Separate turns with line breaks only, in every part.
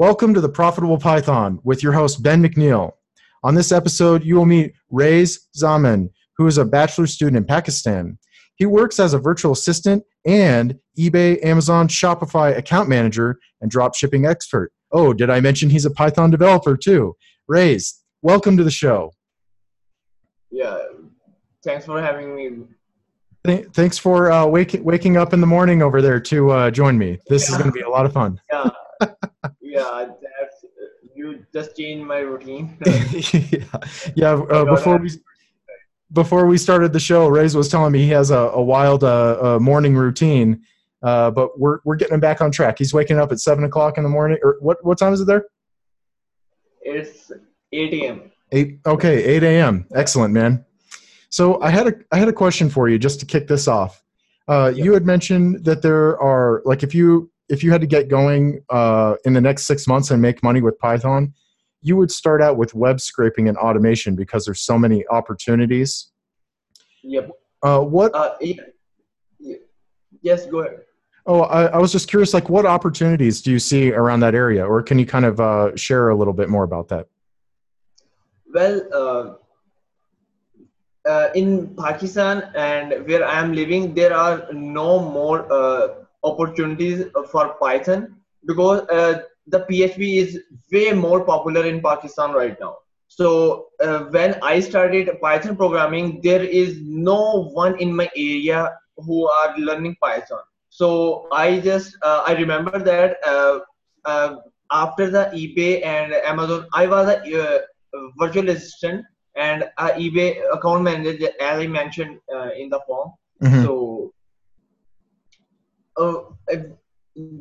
Welcome to the Profitable Python with your host, Ben McNeil. On this episode, you will meet Raiz Zaman, who is a bachelor student in Pakistan. He works as a virtual assistant and eBay, Amazon, Shopify account manager and drop shipping expert. Oh, did I mention he's a Python developer too? Raiz, welcome to the show.
Yeah, thanks for having me.
Th- thanks for uh, waking waking up in the morning over there to uh, join me. This yeah. is going to be a lot of fun.
Yeah, yeah, that's you just changed my routine.
yeah, yeah. Uh, before we before we started the show, Raiz was telling me he has a, a wild uh, morning routine, uh, but we're we're getting him back on track. He's waking up at seven o'clock in the morning. Or what what time is it there?
It's eight a.m.
Eight. Okay, eight a.m. Excellent, man. So I had a I had a question for you just to kick this off. Uh, You had mentioned that there are like if you if you had to get going uh, in the next six months and make money with Python, you would start out with web scraping and automation because there's so many opportunities.
Yep.
Uh, what?
Uh, yeah. Yes, go ahead.
Oh, I, I, was just curious. Like, what opportunities do you see around that area, or can you kind of uh, share a little bit more about that?
Well, uh, uh, in Pakistan and where I am living, there are no more uh, opportunities for Python because uh, the PHP is way more popular in Pakistan right now. So uh, when I started Python programming, there is no one in my area who are learning Python. So I just uh, I remember that uh, after the eBay and Amazon, I was a virtual assistant and uh, eBay account manager, as I mentioned uh, in the form. Mm-hmm. So uh,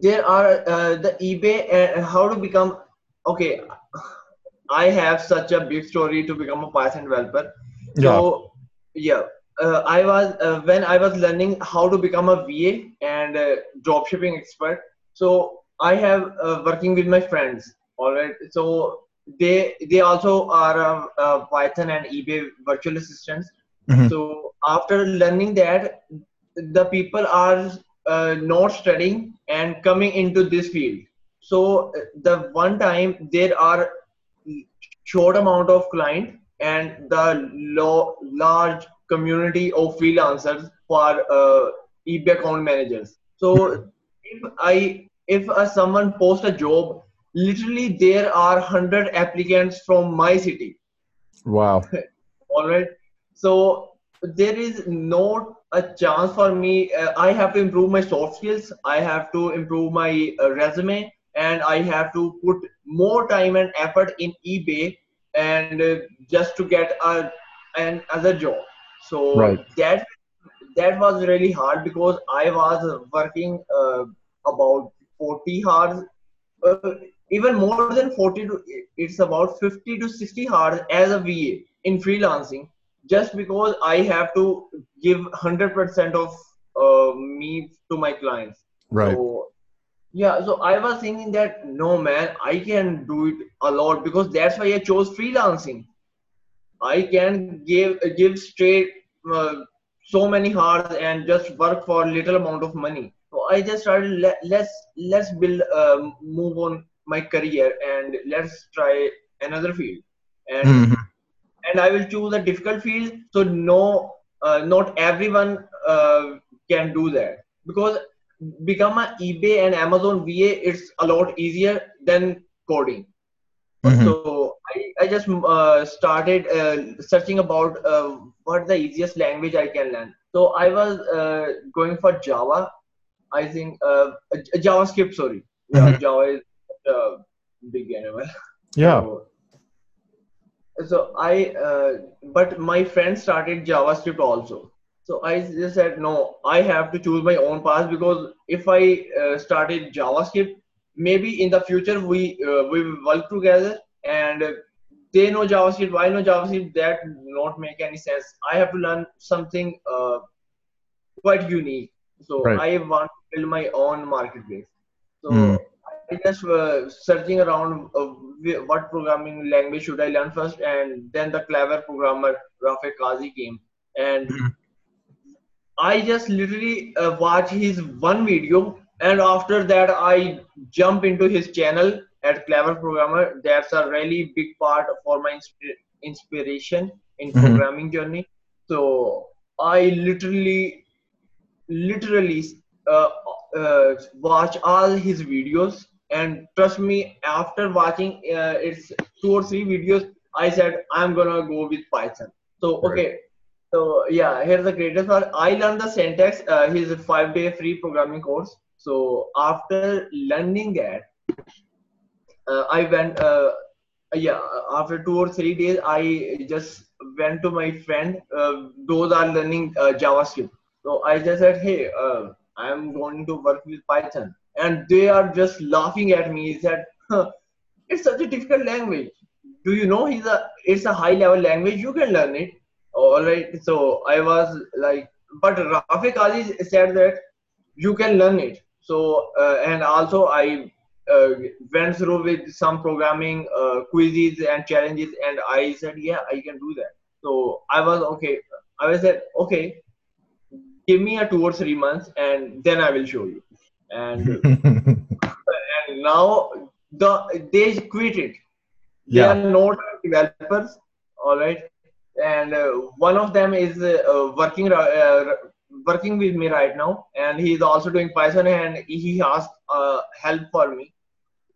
there are uh, the eBay and how to become. Okay, I have such a big story to become a Python developer. Yeah. So yeah, uh, I was uh, when I was learning how to become a VA and dropshipping expert. So I have working with my friends. All right. So they they also are uh, uh, Python and eBay virtual assistants. Mm-hmm. So after learning that, the people are uh, not studying and coming into this field. So the one time there are short amount of client and the large community of freelancers for uh, eBay account managers. So if I if uh, someone post a job literally there are 100 applicants from my city
wow
all right so there is no a chance for me uh, i have to improve my soft skills i have to improve my uh, resume and i have to put more time and effort in ebay and uh, just to get a an other job so right. that that was really hard because i was working uh, about 40 hours uh, even more than 40 to it's about 50 to 60 hours as a va in freelancing just because i have to give 100% of uh, me to my clients.
Right.
So, yeah so i was thinking that no man i can do it a lot because that's why i chose freelancing. I can give give straight uh, so many hours and just work for little amount of money. So i just started let, let's let's build um, move on my career and let's try another field. And mm-hmm. And i will choose a difficult field so no uh, not everyone uh, can do that because become an ebay and amazon va it's a lot easier than coding mm-hmm. so i, I just uh, started uh, searching about uh, what the easiest language i can learn so i was uh, going for java i think javascript sorry mm-hmm. java is big animal.
Yeah.
So, so I, uh, but my friend started JavaScript also. So I just said, no, I have to choose my own path because if I uh, started JavaScript, maybe in the future we uh, we will work together and they know JavaScript, I know JavaScript. That not make any sense. I have to learn something uh, quite unique. So right. I want to build my own marketplace. So. Mm just uh, searching around uh, what programming language should I learn first, and then the clever programmer Rafeh Qazi came, and mm-hmm. I just literally uh, watch his one video, and after that I jump into his channel at Clever Programmer. That's a really big part for my insp- inspiration in
Mhm.
programming journey. So I literally, literally uh, uh, watch all his videos, and trust me, after watching uh, its two or three videos, I said I'm gonna go with Python. So
Right.
okay. So yeah, here's the greatest part. I learned the syntax. Uh, his five-day free programming course. So after learning that, uh, I went. Uh, yeah, after two or three days, I just went to my friend. Uh, those are learning uh, JavaScript. So I just said, hey, uh, I'm going to work with Python, and they are just laughing at me. He said, huh, it's such a difficult language. Do you know he's a it's a high level language. You can learn it. All right. So I was like, but Rafik Ali said that you can learn it. So uh, and also I uh, went through with some programming uh, quizzes and challenges, and I said, yeah, I can do that. So I was okay. I was said, okay, give me a two or three months, and then I will show you. And and now the they quit it. They
yeah.
are not developers, all right. And uh, one of them is uh, working uh, working with me right now, and he's also doing Python, and he asked uh, help for me.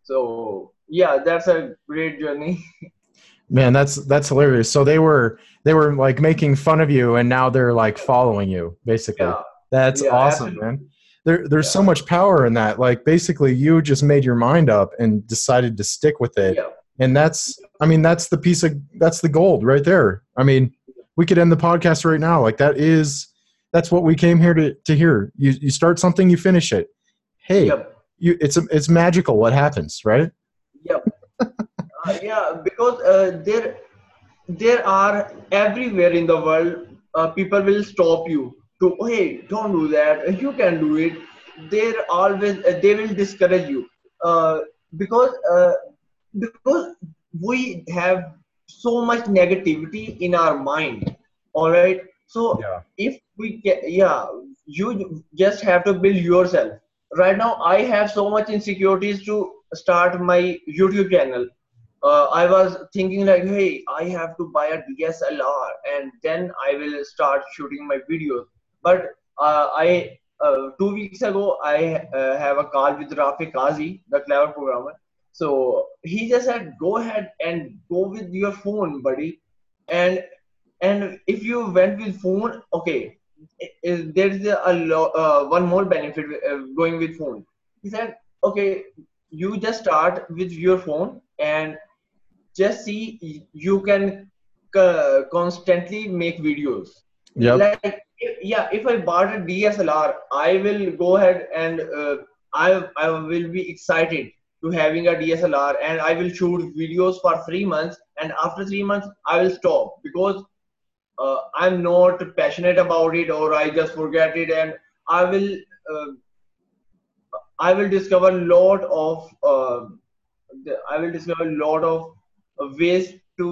So yeah, that's a great journey.
Man, that's that's hilarious. So they were they were like making fun of you, and now they're like following you, basically.
yeah,
That's
Yeah,
awesome,
absolutely.
man. There, there's so much power in that. Like, basically, you just made your mind up and decided to stick with it.
yeah,
And that's, I mean, that's the piece of, that's the gold right there. I mean, we could end the podcast right now. Like, that is, that's what we came here to, to hear. You, you start something, you finish it. Hey,
yep,
you, it's, it's magical what happens, right?
yep. uh, yeah, because uh, there there are everywhere in the world uh, people will stop you to hey don't do that. You can do it they're always uh, they will discourage you. Uh, because uh, because we have so much negativity in our mind. All right? So
Yeah.
if we get yeah you just have to build yourself. Right now i have so much insecurities to start my youtube channel. Uh, I was thinking like, hey, I have to buy a DSLR and then I will start shooting my videos. But uh, I uh, two weeks ago I uh, have a call with Rafeh Qazi, the clever programmer. So he just said, go ahead and go with your phone, buddy. And and if you went with phone, okay, there is a, lo- uh, one more benefit going with phone. He said, okay, you just start with your phone and just see you can uh, constantly make videos
Yep.
like if- yeah if i bought a dslr i will go ahead and uh, i i will be excited to having a dslr and i will shoot videos for 3 months and after 3 months i will stop because uh, i'm not passionate about it or i just forget it and i will uh, i will discover lot of uh, i will discover a lot of ways to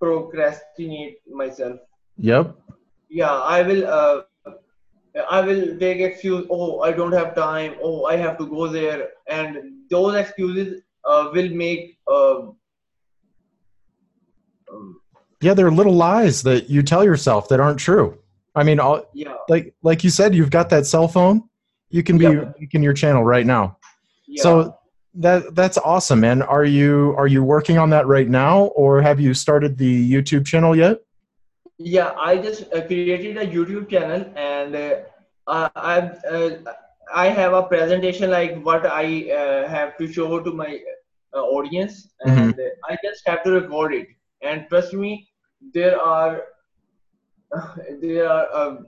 procrastinate myself
Yep.
Yeah i will uh, i will take excuse oh i don't have time oh i have to go there and those excuses uh, will make uh, um,
Yeah. There are little lies that you tell yourself that aren't true. I mean, all,
yeah
like, like you said, you've got that cell phone. You can be making your channel right now.
yeah
So that that's awesome, man. Are you are you working on that right now, or have you started the YouTube channel yet?
Yeah i just uh, created a youtube channel and uh, uh, i uh, i have a presentation like what i uh, have to show to my uh, audience
Mhm.
and uh, i just have to record it and trust me there are there are a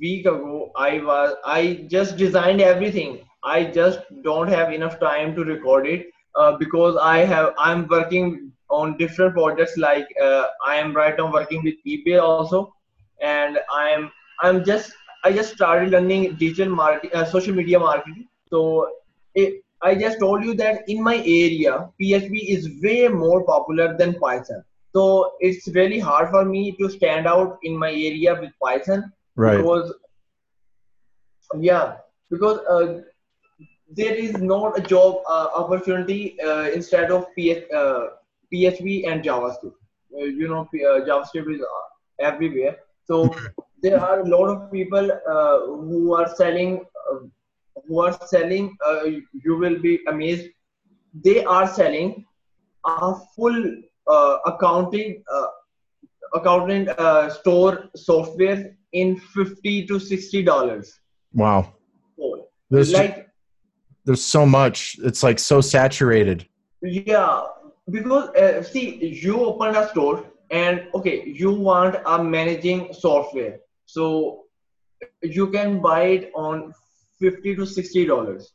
week ago i was i just designed everything i just don't have enough time to record it uh, because i have i'm working on different projects like uh, i am right now working with ebay also and i'm i'm just i just started learning digital marketing uh, social media marketing so it, i just told you that in my area php is way more popular than python so it's really hard for me to stand out in my area with python
Right.
because yeah because uh, there is not a job uh, opportunity uh, instead of PH, uh, PHP and JavaScript. Uh, you know, uh, JavaScript is uh, everywhere. So there are a lot of people who are selling, who are selling. you will be amazed. They are selling a full accounting accounting store software in fifty to sixty dollars.
Wow. There's like there's so much. It's like so saturated.
Yeah, because uh, see, you open a store and okay, you want a managing software, so you can buy it on fifty to sixty dollars.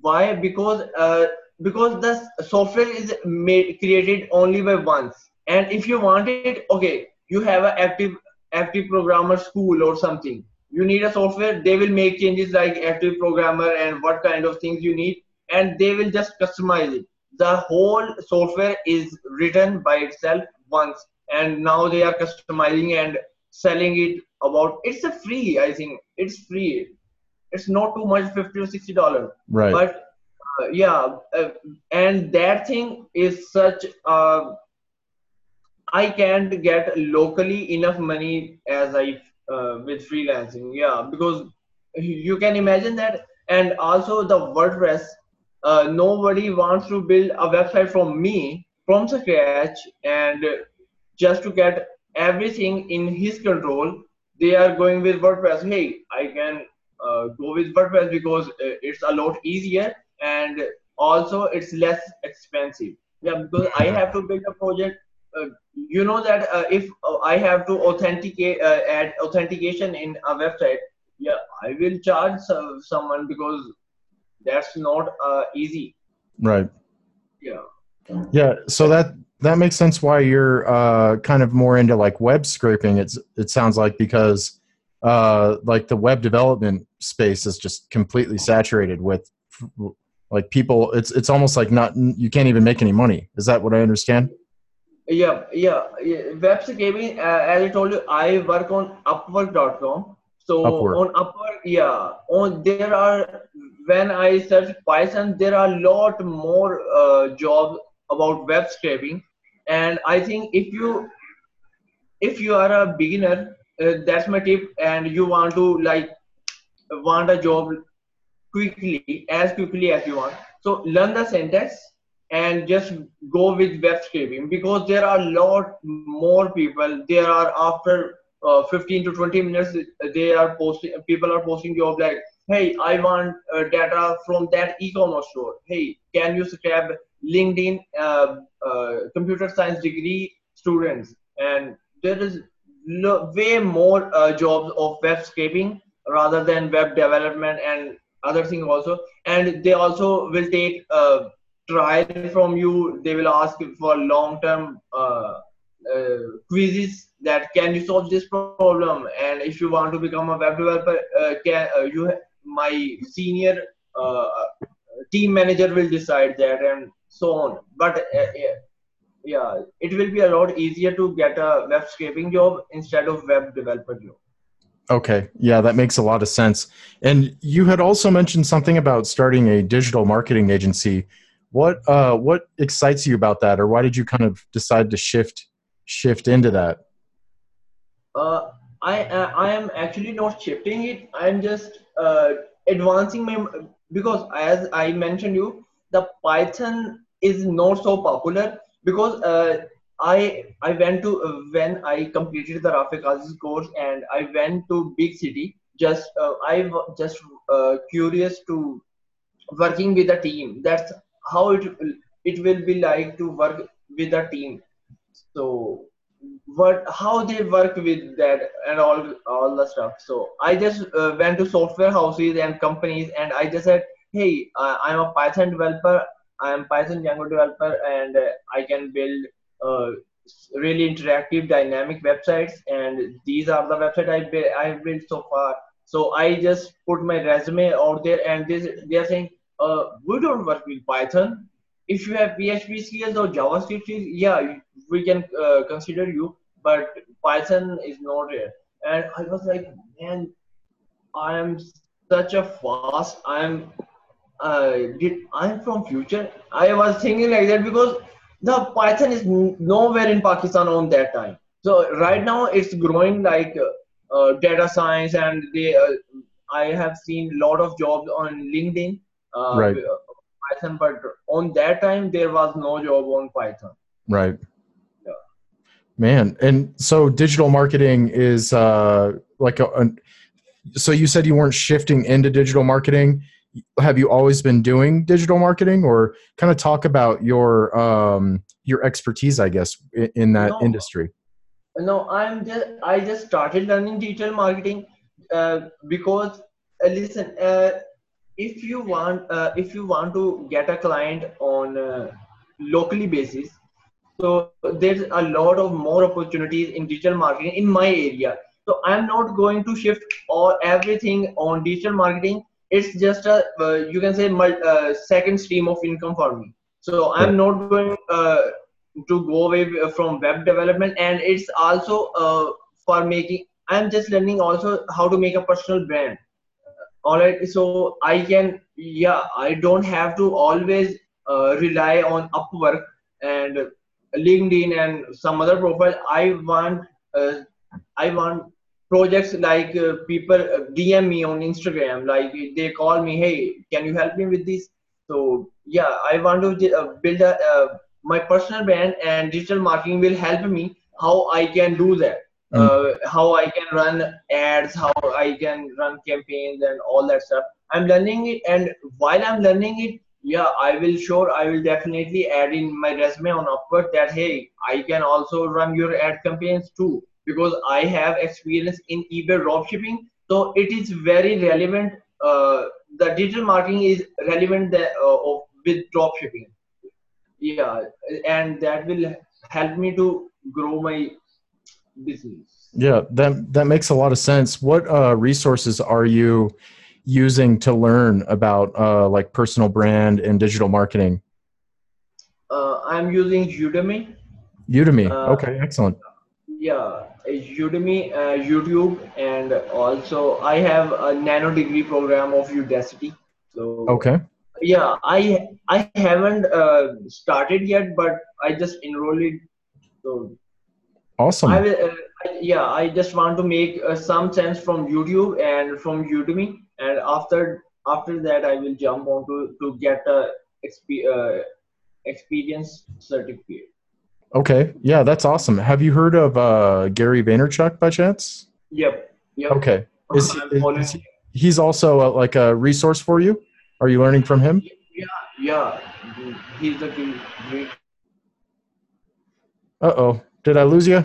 Why? Because uh, because the software is made created only by once, and if you want it, okay, you have an active active programmer school or something you need a software they will make changes like active programmer and what kind of things you need and they will just customize it the whole software is written by itself once and now they are customizing and selling it about it's a free i think it's free. It's not too much 50 or 60 dollars.
Right.
But uh, yeah uh, and that thing is such uh, i can't get locally enough money as i uh, with freelancing. Yeah because you can imagine that and also the wordpress uh, nobody wants to build a website from me from scratch and just to get everything in his control they are going with wordpress. Hey i can uh, go with wordpress because uh, it's a lot easier and also it's less expensive. Yeah because i have to build a project. Uh, you know that uh, if uh, I have to authenticate add authentication in a website, yeah, I will charge someone because that's not easy.
Right.
Yeah.
Yeah. So that that makes sense why you're uh, kind of more into like web scraping. It's it sounds like because uh, like the web development space is just completely saturated with like people. It's it's almost like not you can't even make any money. Is that what I understand?
yeah, yeah, yeah. Web scraping, uh, as I told you, I work on Upwork.com. So Upwork. on Upwork, yeah, on there are when I search Python, there are a lot more uh, jobs about web scraping, and I think if you if you are a beginner, uh, that's my tip, and you want to like want a job quickly, as quickly as you want. So learn the syntax and just go with web scraping. Because there are a lot more people. There are after uh, 15 to 20 minutes they are posting people are posting job like hey i want uh, data from that e-commerce store. Hey can you scrap linkedin uh, uh computer science degree students? And there is lo- way more uh, jobs of web scraping rather than web development and other things also. And they also will take uh, trial from you. They will ask for long term uh, uh, quizzes that can you solve this problem? And if you want to become a web developer uh, can uh, you my senior uh, team manager will decide that and so on but uh, yeah it will be a lot easier to get a web scraping job instead of web developer job
Okay. Yeah, that makes a lot of sense. And you had also mentioned something about starting a digital marketing agency. What uh, what excites you about that, or why did you kind of decide to shift shift into that?
Uh, I uh, I am actually not shifting it. I'm just uh, advancing my because as I mentioned you, the Python is not so popular because uh, I I went to uh, when I completed the Rafik Aziz course and I went to big city. Just uh, I just uh, curious to working with a team. That's how it it will be like to work with a team so what how they work with that and all all the stuff. So i just uh, went to software houses and companies and i just said hey uh, i'm a python developer. I'm python django developer and uh, i can build uh, really interactive dynamic websites and these are the website i built i've built so far. So i just put my resume out there and this they're saying uh, we don't work with Python. If you have PHP skills or JavaScript skills, yeah, we can uh, consider you. But Python is not there. And I was like, man, I am such a fast. I'm uh, did I'm from future? I was thinking like that because the Python is nowhere in Pakistan on that time. So right now it's growing like uh, uh, data science, and they. Uh, I have seen a lot of jobs on LinkedIn. Uh,
Right.
Python, but on that time there was no job on Python.
Right.
Yeah.
Man, and so digital marketing is uh, like a, an so you said you weren't shifting into digital marketing. Have you always been doing digital marketing, or kind of talk about your um, your expertise, I guess, in, in that
No.
industry?
No, I'm just I just started learning digital marketing uh, because uh, listen, uh, if you want uh, if you want to get a client on uh, locally basis, so there's a lot of more opportunities in digital marketing in my area. So I'm not going to shift all everything on digital marketing. It's just a uh, you can say mul- uh, second stream of income for me. So I'm not going. Uh, to go away from web development and it's also uh, for making i'm just learning also how to make a personal brand all right so i can yeah i don't have to always uh, rely on upwork and linkedin and some other profile. I want uh, i want projects like uh, people uh, dm me on instagram. Like they call me hey can you help me with this? So yeah i want to uh, build a uh, my personal brand and digital marketing will help me how I can do that. Uh, how I can run ads, how I can run campaigns and all that stuff. I'm learning it, and while I'm learning it, yeah, I will sure I will definitely add in my resume on Upwork that hey, I can also run your ad campaigns too because I have experience in eBay dropshipping. So it is very relevant. Uh, the digital marketing is relevant that, uh, of, with dropshipping yeah and that will help me to grow my business
Yeah, that that makes a lot of sense. What uh, resources are you using to learn about uh, like personal brand and digital marketing?
uh, i'm using udemy
Udemy.
Uh,
okay, excellent.
yeah udemy uh, youtube and also i have a nano degree program of udacity so
Okay.
yeah i i haven't uh, started yet but i just enrolled it so
Awesome.
I will, yeah, I just want to make uh, some sense from YouTube and from Udemy, and after after that, I will jump on to to get a exp- uh, experience certificate.
Okay. Yeah, that's awesome. Have you heard of uh, Gary Vaynerchuk by chance?
Yep. Yep.
Okay. Is, is- he- he's also uh like a resource for you? Are you learning from him?
Yeah, yeah. he's a great. great.
Uh oh. Did I lose you?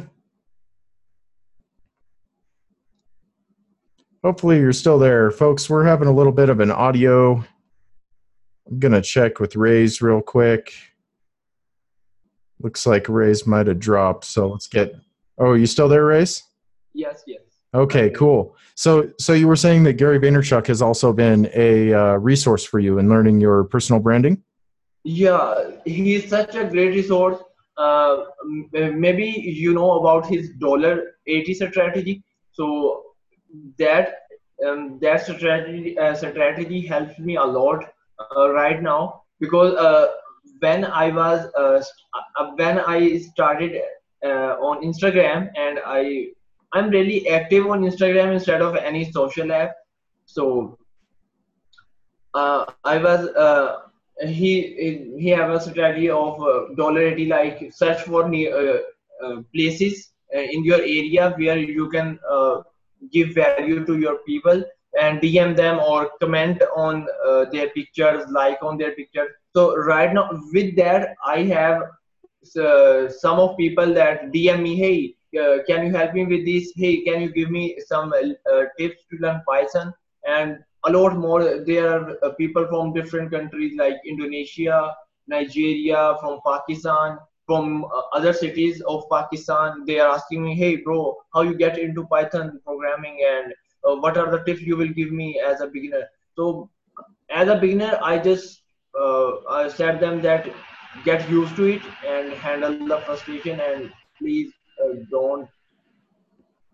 Hopefully you're still there. Folks, we're having a little bit of an audio. I'm going to check with Raiz real quick. Looks like Raiz might have dropped. So let's get. Oh, you still there, Raiz?
Yes, yes.
Okay, cool. So, so you were saying that Gary Vaynerchuk has also been a uh, resource for you in learning your personal branding.
Yeah, he is such a great resource. Uh, maybe you know about his dollar 80 strategy. So that um, that strategy uh, strategy helps me a lot uh, right now because uh, when I was uh, uh, when I started uh, on Instagram and I I'm really active on Instagram instead of any social app. So I was he he have a strategy of dollar eighty like search for places in your area where you can give value to your people and DM them or comment on uh, their pictures, like on their pictures. So right now with that I have uh, some of people that DM me, hey, uh, can you help me with this? Hey, can you give me some uh, tips to learn Python? And a lot more. There are uh, people from different countries like Indonesia, Nigeria, from Pakistan, from uh, other cities of Pakistan. They are asking me, hey, bro, how you get into Python programming and uh, what are the tips you will give me as a beginner? So, as a beginner, I just uh, I said them that get used to it and handle the frustration and please uh, don't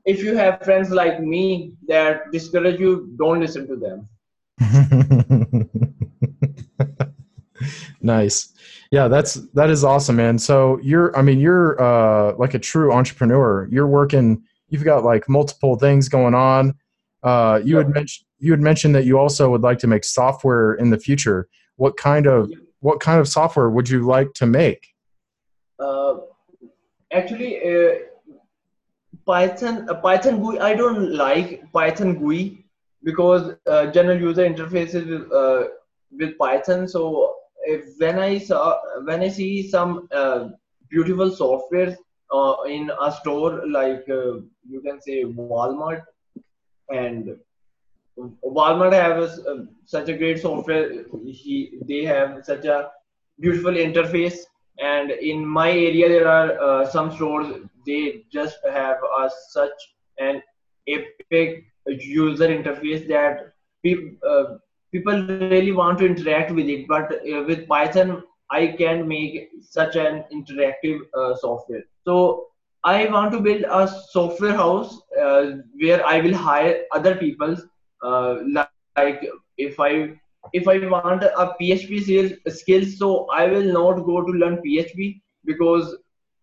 if you have friends like me that discourage you don't listen to them
Nice. Yeah, that's that is awesome, man. So you're I mean, you're uh like a true entrepreneur. You're working you've got like multiple things going on. Uh you had mentioned you had mentioned that you also would like to make software in the future. What kind of what kind of software would you like to make?
Uh actually uh, Python uh, Python GUI I don't like Python GUI because uh, general user interfaces with, uh, with Python so when I saw when I see some uh, beautiful software uh, in a store like uh, you can say Walmart and Walmart have a, such a great software. He, they have such a beautiful interface. And in my area, there are uh, some stores. They just have a, such an epic user interface that people uh, people really want to interact with it but uh, with python i can make such an interactive uh, software. So i want to build a software house uh, where i will hire other people uh, like if i if i want a php skills so i will not go to learn php because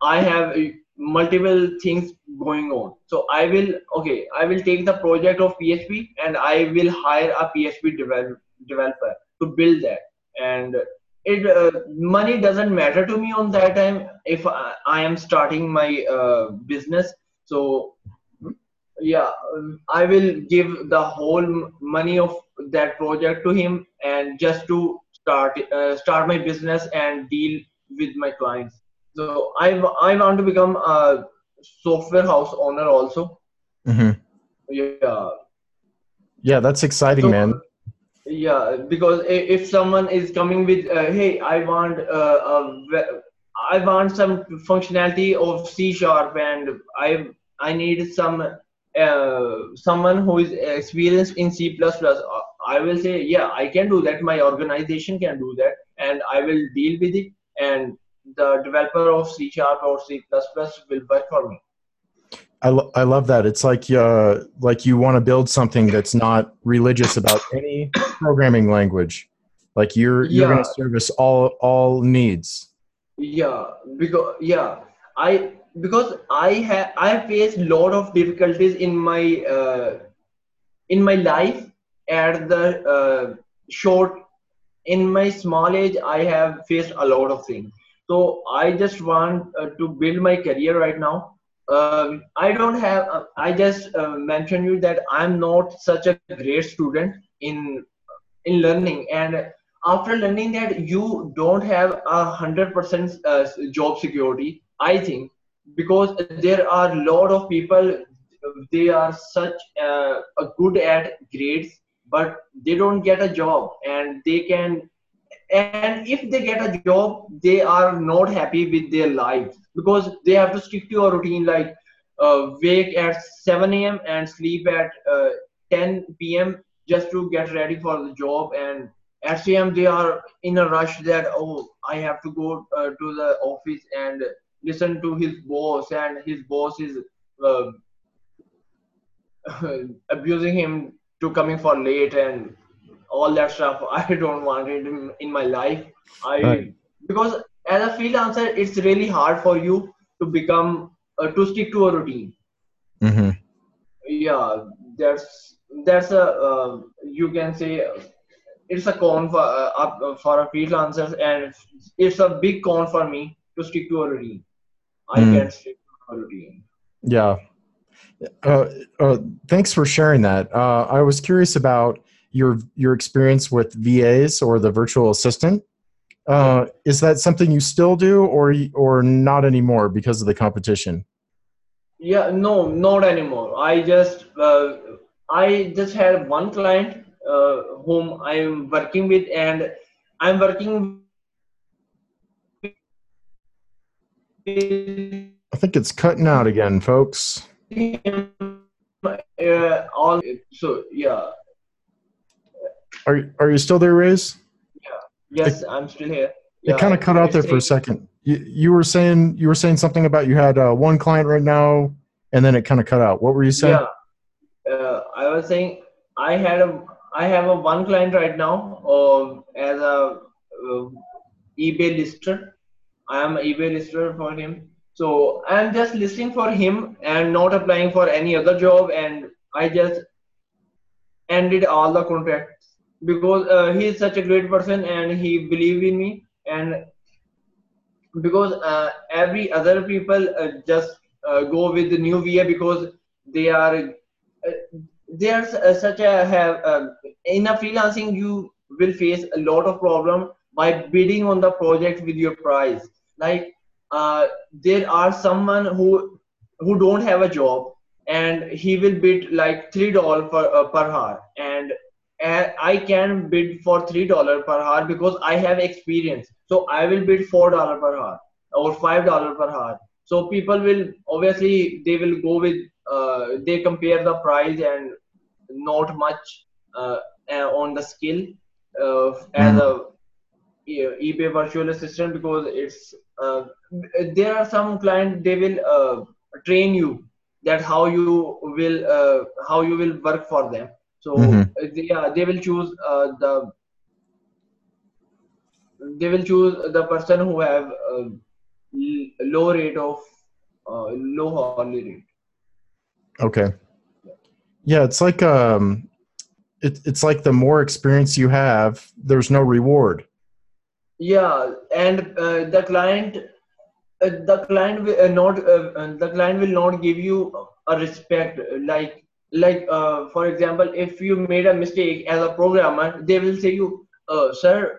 i have multiple things going on. So i will okay i will take the project of php and i will hire a php developer developer to build that. And it uh, money doesn't matter to me on that time if i, I am starting my uh, business. So yeah i will give the whole money of that project to him and just to start uh, start my business and deal with my clients so i i want to become a software house owner also.
Mm-hmm.
yeah.
Yeah that's exciting so, man.
yeah because if someone is coming with uh, hey i want uh, I want some functionality of c sharp and i i need some uh, someone who is experienced in c++ i will say yeah i can do that. My organization can do that and i will deal with it and the developer of c sharp or c++ plus will work for me
I, lo- I love that. It's like uh, like you want to build something that's not religious about any programming language. Like you're you're yeah. going to service all all needs.
Yeah, because yeah, I because I have I faced a lot of difficulties in my uh, in my life at the uh, short in my small age I have faced a lot of things. So I just want uh, to build my career right now um, I don't have. Uh, I just uh, mentioned you that I'm not such a great student in in learning, and after learning that you don't have a hundred percent uh, job security. I think because there are a lot of people. They are such uh, good at grades, but they don't get a job, and they can. And if they get a job, they are not happy with their life because they have to stick to a routine like uh, wake at 7 a.m. and sleep at uh, 10 p.m. just to get ready for the job. And at CM, they are in a rush that, oh, I have to go uh, to the office and listen to his boss, and his boss is uh, abusing him to coming for late and all that stuff. I don't want it in, in my life. I right. because as a freelancer it's really hard for you to become uh, to stick to a routine
mm-hmm.
yeah that's that's a uh, you can say it's a con for uh, for a freelancer and it's a big con for me to stick to a routine i mm. can't stick to a routine
yeah uh, uh, thanks for sharing that. Uh, I was curious about your your experience with VAs or the virtual assistant. Uh, is that something you still do, or or not anymore because of the competition?
Yeah, no, not anymore. I just uh, I just had one client uh, whom I'm working with, and I'm working.
I think it's cutting out again, folks.
All so yeah.
Are are you still there, Raiz?
Yes, it, I'm still here.
Yeah, it kind of cut out there for a second. You, you were saying you were saying something about you had uh, one client right now, and then it kind of cut out. What were you saying?
Yeah, uh, I was saying I had a I have a one client right now uh, as a uh, eBay lister. I am eBay lister for him. So I'm just listing for him and not applying for any other job. And I just ended all the contracts because uh, he is such a great person and he believed in me. And because uh, every other people uh, just uh, go with the new VA because they are uh, there's uh, such a have in a freelancing you will face a lot of problem by bidding on the project with your price like there are someone who who don't have a job and he will bid like three dollar per per hour and I can bid for three dollar per hour because I have experience. So I will bid four dollar per hour or five dollar per hour. So people will obviously they will go with uh, they compare the price and not much uh, on the skill uh, as a eBay virtual assistant because it's uh, there are some clients they will uh, train you that how you will uh, how you will work for them so mm-hmm. they, they will choose uh, the they will choose the person who have uh, low rate of low hourly rate.
Okay. Yeah it's like um it, it's like the more experience you have there's no reward.
Yeah and uh, the client uh, the client will uh, not uh, uh, the client will not give you a respect like like uh, for example if you made a mistake as a programmer they will say you sir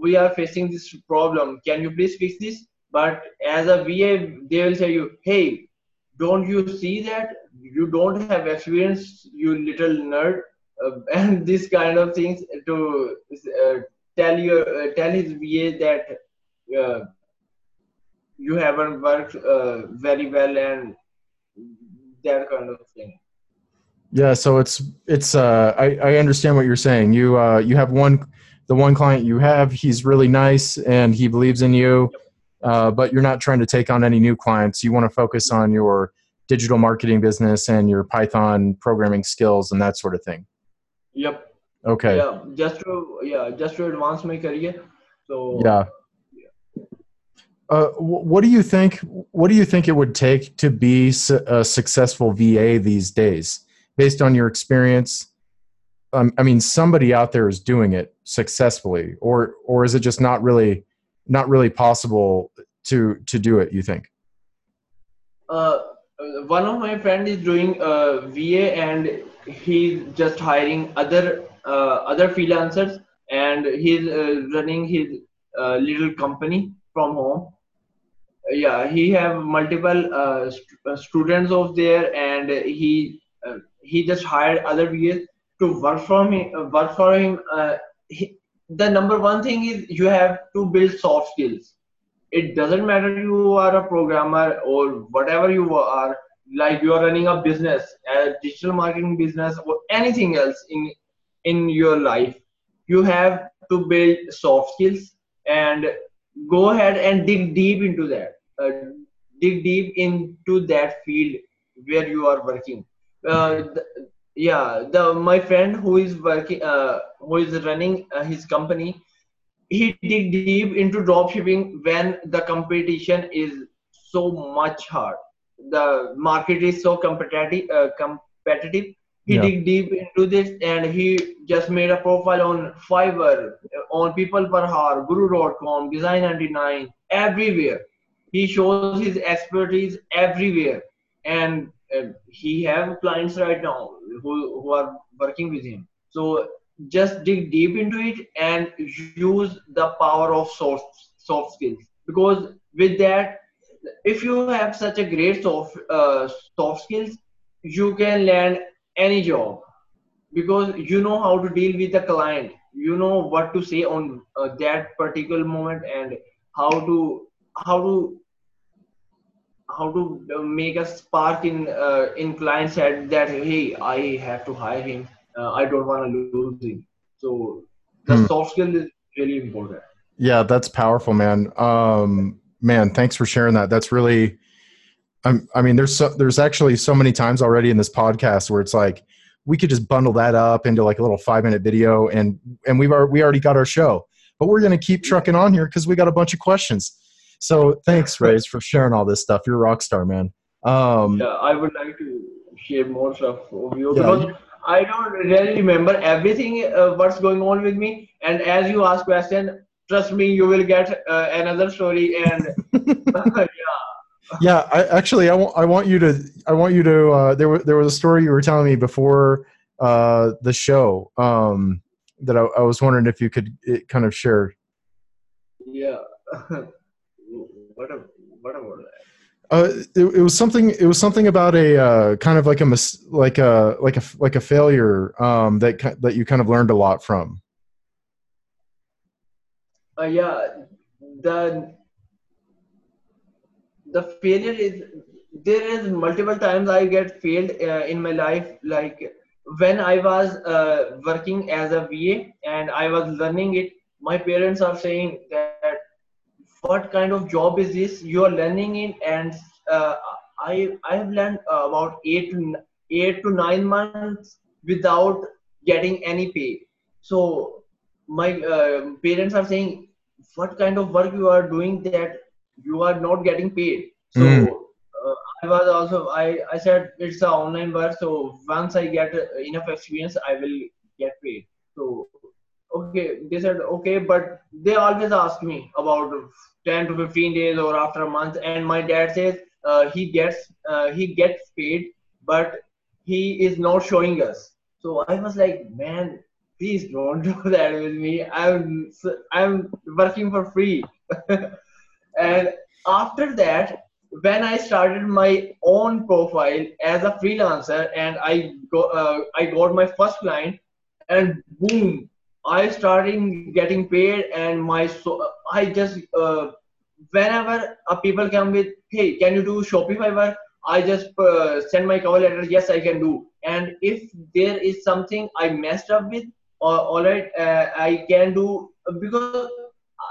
we are facing this problem. Can you please fix this? But as a va they will say you hey don't you see that? You don't have experience you little nerd. And this kind of things to tell your uh, tell his VA that uh, you haven't worked uh, very well and that kind of thing.
Yeah, so it's it's uh I, I understand what you're saying. You uh you have one the one client you have, he's really nice and he believes in you. Uh, but you're not trying to take on any new clients. You want to focus on your digital marketing business and your Python programming skills and that sort of thing.
Yep.
Okay.
Yeah, just to yeah, just to advance my career. So
yeah. Uh, what do you think? What do you think it would take to be a successful VA these days, based on your experience? Um, I mean, somebody out there is doing it successfully, or or is it just not really, not really possible to to do it? You think?
Uh, one of my friend is doing uh, VA, and he's just hiring other uh, other freelancers and he's uh, running his uh, little company from home yeah he have multiple uh, st- students over there and he uh, he just hired other VAs to work for him work for him he, the number one thing is you have to build soft skills. It doesn't matter you are a programmer or whatever you are like you are running a business a digital marketing business or anything else in in your life you have to build soft skills and go ahead and dig deep into that uh, dig deep into that field where you are working uh, the, yeah the my friend who is working uh, who is running uh, his company he dig deep into dropshipping when the competition is so much hard the market is so competitive uh, competitive he yeah. dig deep into this and he just made a profile on Fiverr, on People Per Hour, Guru.com, Design 99, everywhere. He shows his expertise everywhere, and uh, he have clients right now who, who are working with him. So just dig deep into it and use the power of soft soft skills. Because with that, if you have such a great soft uh, soft skills, you can land any job. Because you know how to deal with the client. You know what to say on uh, that particular moment and how to how to how to uh, make a spark in uh, in client's head that hey i have to hire him uh, i don't want to lose him so the hmm. soft skill is really important
yeah that's powerful man um man thanks for sharing that that's really I'm, I mean, there's so, there's actually so many times already in this podcast where it's like we could just bundle that up into like a little five minute video, and and we've we already got our show. but we're going to keep trucking on here because we got a bunch of questions. So thanks, Raiz, for sharing all this stuff. You're a rock star, man. Um,
yeah, I would like to share more stuff with you because yeah. I don't really remember everything uh, what's going on with me. And as you ask question, trust me, you will get uh, another story. And yeah.
Yeah, I actually I want I want you to I want you to uh, there was there was a story you were telling me before uh, the show um, that I, I was wondering if you could kind of share.
Yeah. what a, what about that?
Uh, it, it, was something. It was something about a uh, kind of like a mis- like a like a like a failure um, that that you kind of learned a lot from.
Uh, yeah, the the failure is there is multiple times I get failed uh, in my life. Like when I was uh, working as a VA and I was learning it, my parents are saying that what kind of job is this you are learning in? And uh, i i have learned uh, about 8 to 8 to 9 months without getting any pay. So my uh, parents are saying what kind of work you are doing that you are not getting paid? So mm. i was also i i said it's an online work so once i get enough experience i will get paid. So okay they said okay but they always ask me about 10 to 15 days or after a month and my dad says uh, he gets uh, he gets paid but he is not showing us. So i was like man please don't do that with me. I'm i'm working for free. And after that when i started my own profile as a freelancer and i go uh, i got my first client and boom I started getting paid, and my so I just uh, whenever uh, people come with, hey, can you do Shopify work? I just uh, send my cover letter. Yes, I can do. And if there is something I messed up with, or uh, all right, uh, I can do because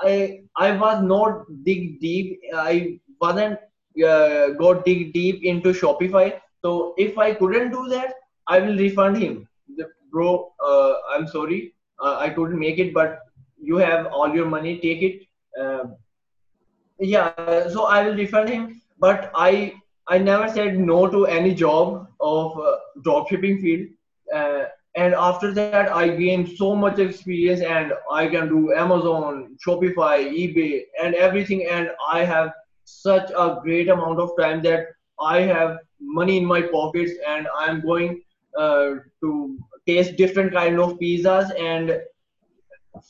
I I was not dig deep. I wasn't uh, go dig deep into Shopify. So if I couldn't do that, I will refund him. The, bro, uh, I'm sorry uh, I couldn't make it, but you have all your money, take it. Uh, yeah, so I will refund him. But I I never said no to any job of uh, dropshipping field. Uh, and after that, I gained so much experience, and I can do Amazon, Shopify, eBay, and everything. And I have such a great amount of time that I have money in my pockets, and I'm going uh, to taste different kind of pizzas and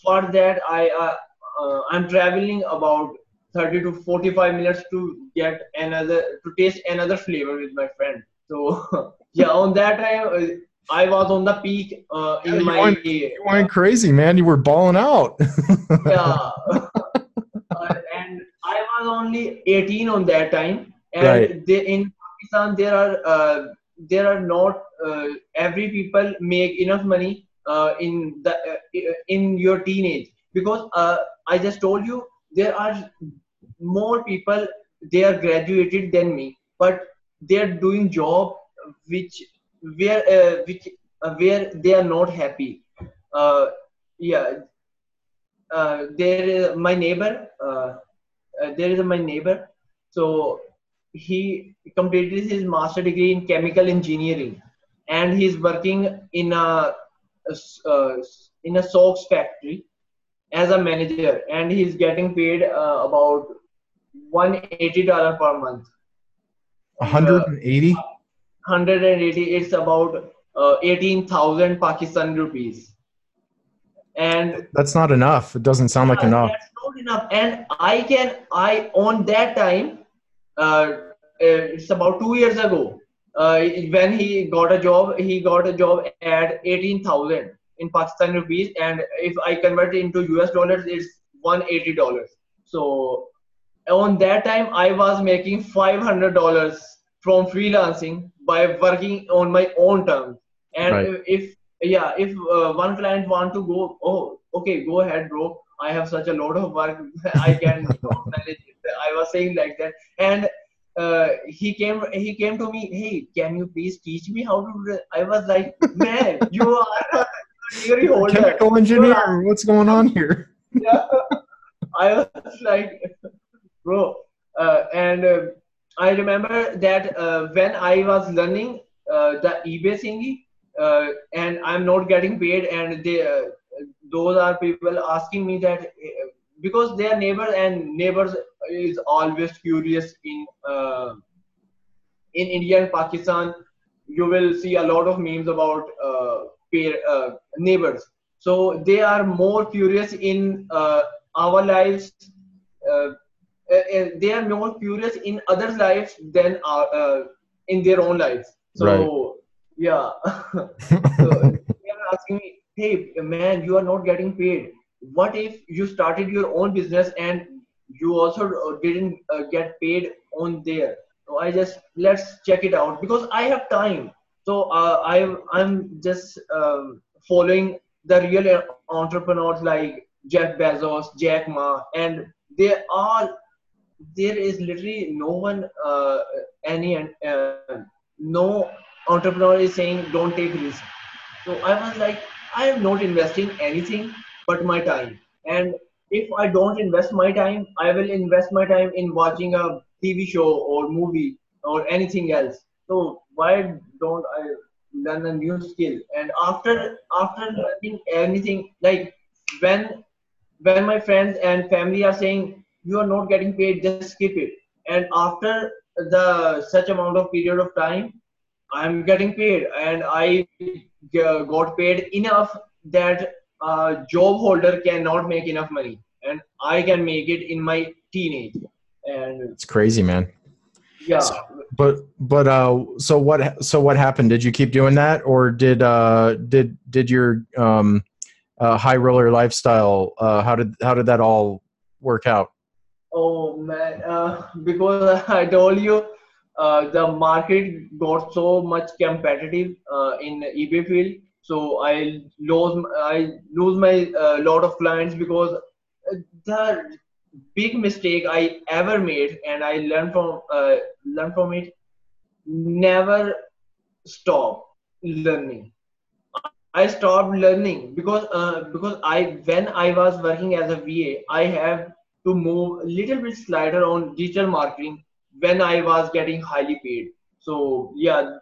for that i uh, uh, i'm traveling about 30 to 45 minutes to get another to taste another flavor with my friend so yeah on that time uh, I was on the peak uh, in
yeah, you
my.
Went, you went crazy, man. You were balling out.
yeah, uh, and I was only 18 on that time, and right. they, in Pakistan there are uh, there are not uh, every people make enough money uh, in the uh, in your teenage. Because I just told you there are more people they are graduated than me but they are doing job which where uh, which uh, where they are not happy. Uh, yeah. There is my neighbor there is my neighbor. So he completed his master degree in chemical engineering and he's working in a, uh, in a socks factory as a manager and he's getting paid uh, about 180 dollar per month.
180 uh,
180 it's about uh, 18000 pakistan rupees. And
that's not enough. It doesn't sound like enough.
that's not enough. And i can i on that time uh, it's about two years ago. Uh, when he got a job, he got a job at 18,000 in Pakistan rupees, and if I convert it into US dollars, it's 180 dollars. So on that time, I was making 500 dollars from freelancing by working on my own terms. And right. if yeah, if uh, one client want to go, oh, okay, go ahead, bro. I have such a lot of work. I can manage it. I was saying like that, and uh, he came he came to me hey can you please teach me how to i was like man you are a degree holder
chemical engineer what's going on here?
Yeah, I was like, bro, uh, and uh, I remember that uh, when I was learning uh, the eBay thingy, uh, and I'm not getting paid, and they, uh, those are people asking me that because they are neighbors, and neighbors is always curious in uh, in India and Pakistan. You will see a lot of memes about uh, peer, uh, neighbors. So they are more curious in uh, our lives. Uh, uh, they are more curious in others' lives than our, uh, in their own lives. So
Right.
yeah, so they are asking me, "Hey man, you are not getting paid. What if you started your own business and you also uh, didn't uh, get paid on there?" So I just let's check it out because I have time. So uh, I I'm just um, following the real entrepreneurs like Jeff Bezos, Jack Ma, and they all there is literally no one uh, any uh, no entrepreneur is saying don't take risk so i was like i am not investing anything but my time. And if i don't invest my time i will invest my time in watching a tv show or movie or anything else. So why don't i learn a new skill? And after after learning anything like when when my friends and family are saying you are not getting paid just skip it. And after the such amount of period of time i'm getting paid. And i g- got paid enough that a job holder cannot make enough money and i can make it in my teenage and
It's crazy, man.
yeah
So- But but uh, so what so what happened? Did you keep doing that, or did uh did did your um uh, high roller lifestyle uh how did how did that all work out?
Oh man, uh, because I told you uh, the market got so much competitive uh, in eBay field, so I lose I lose my uh, lot of clients because uh, the big mistake I ever made, and I learned from uh, learn from it. Never stop learning. I stopped learning because uh, because I when I was working as a VA, I have to move a little bit slider on digital marketing when I was getting highly paid. So yeah,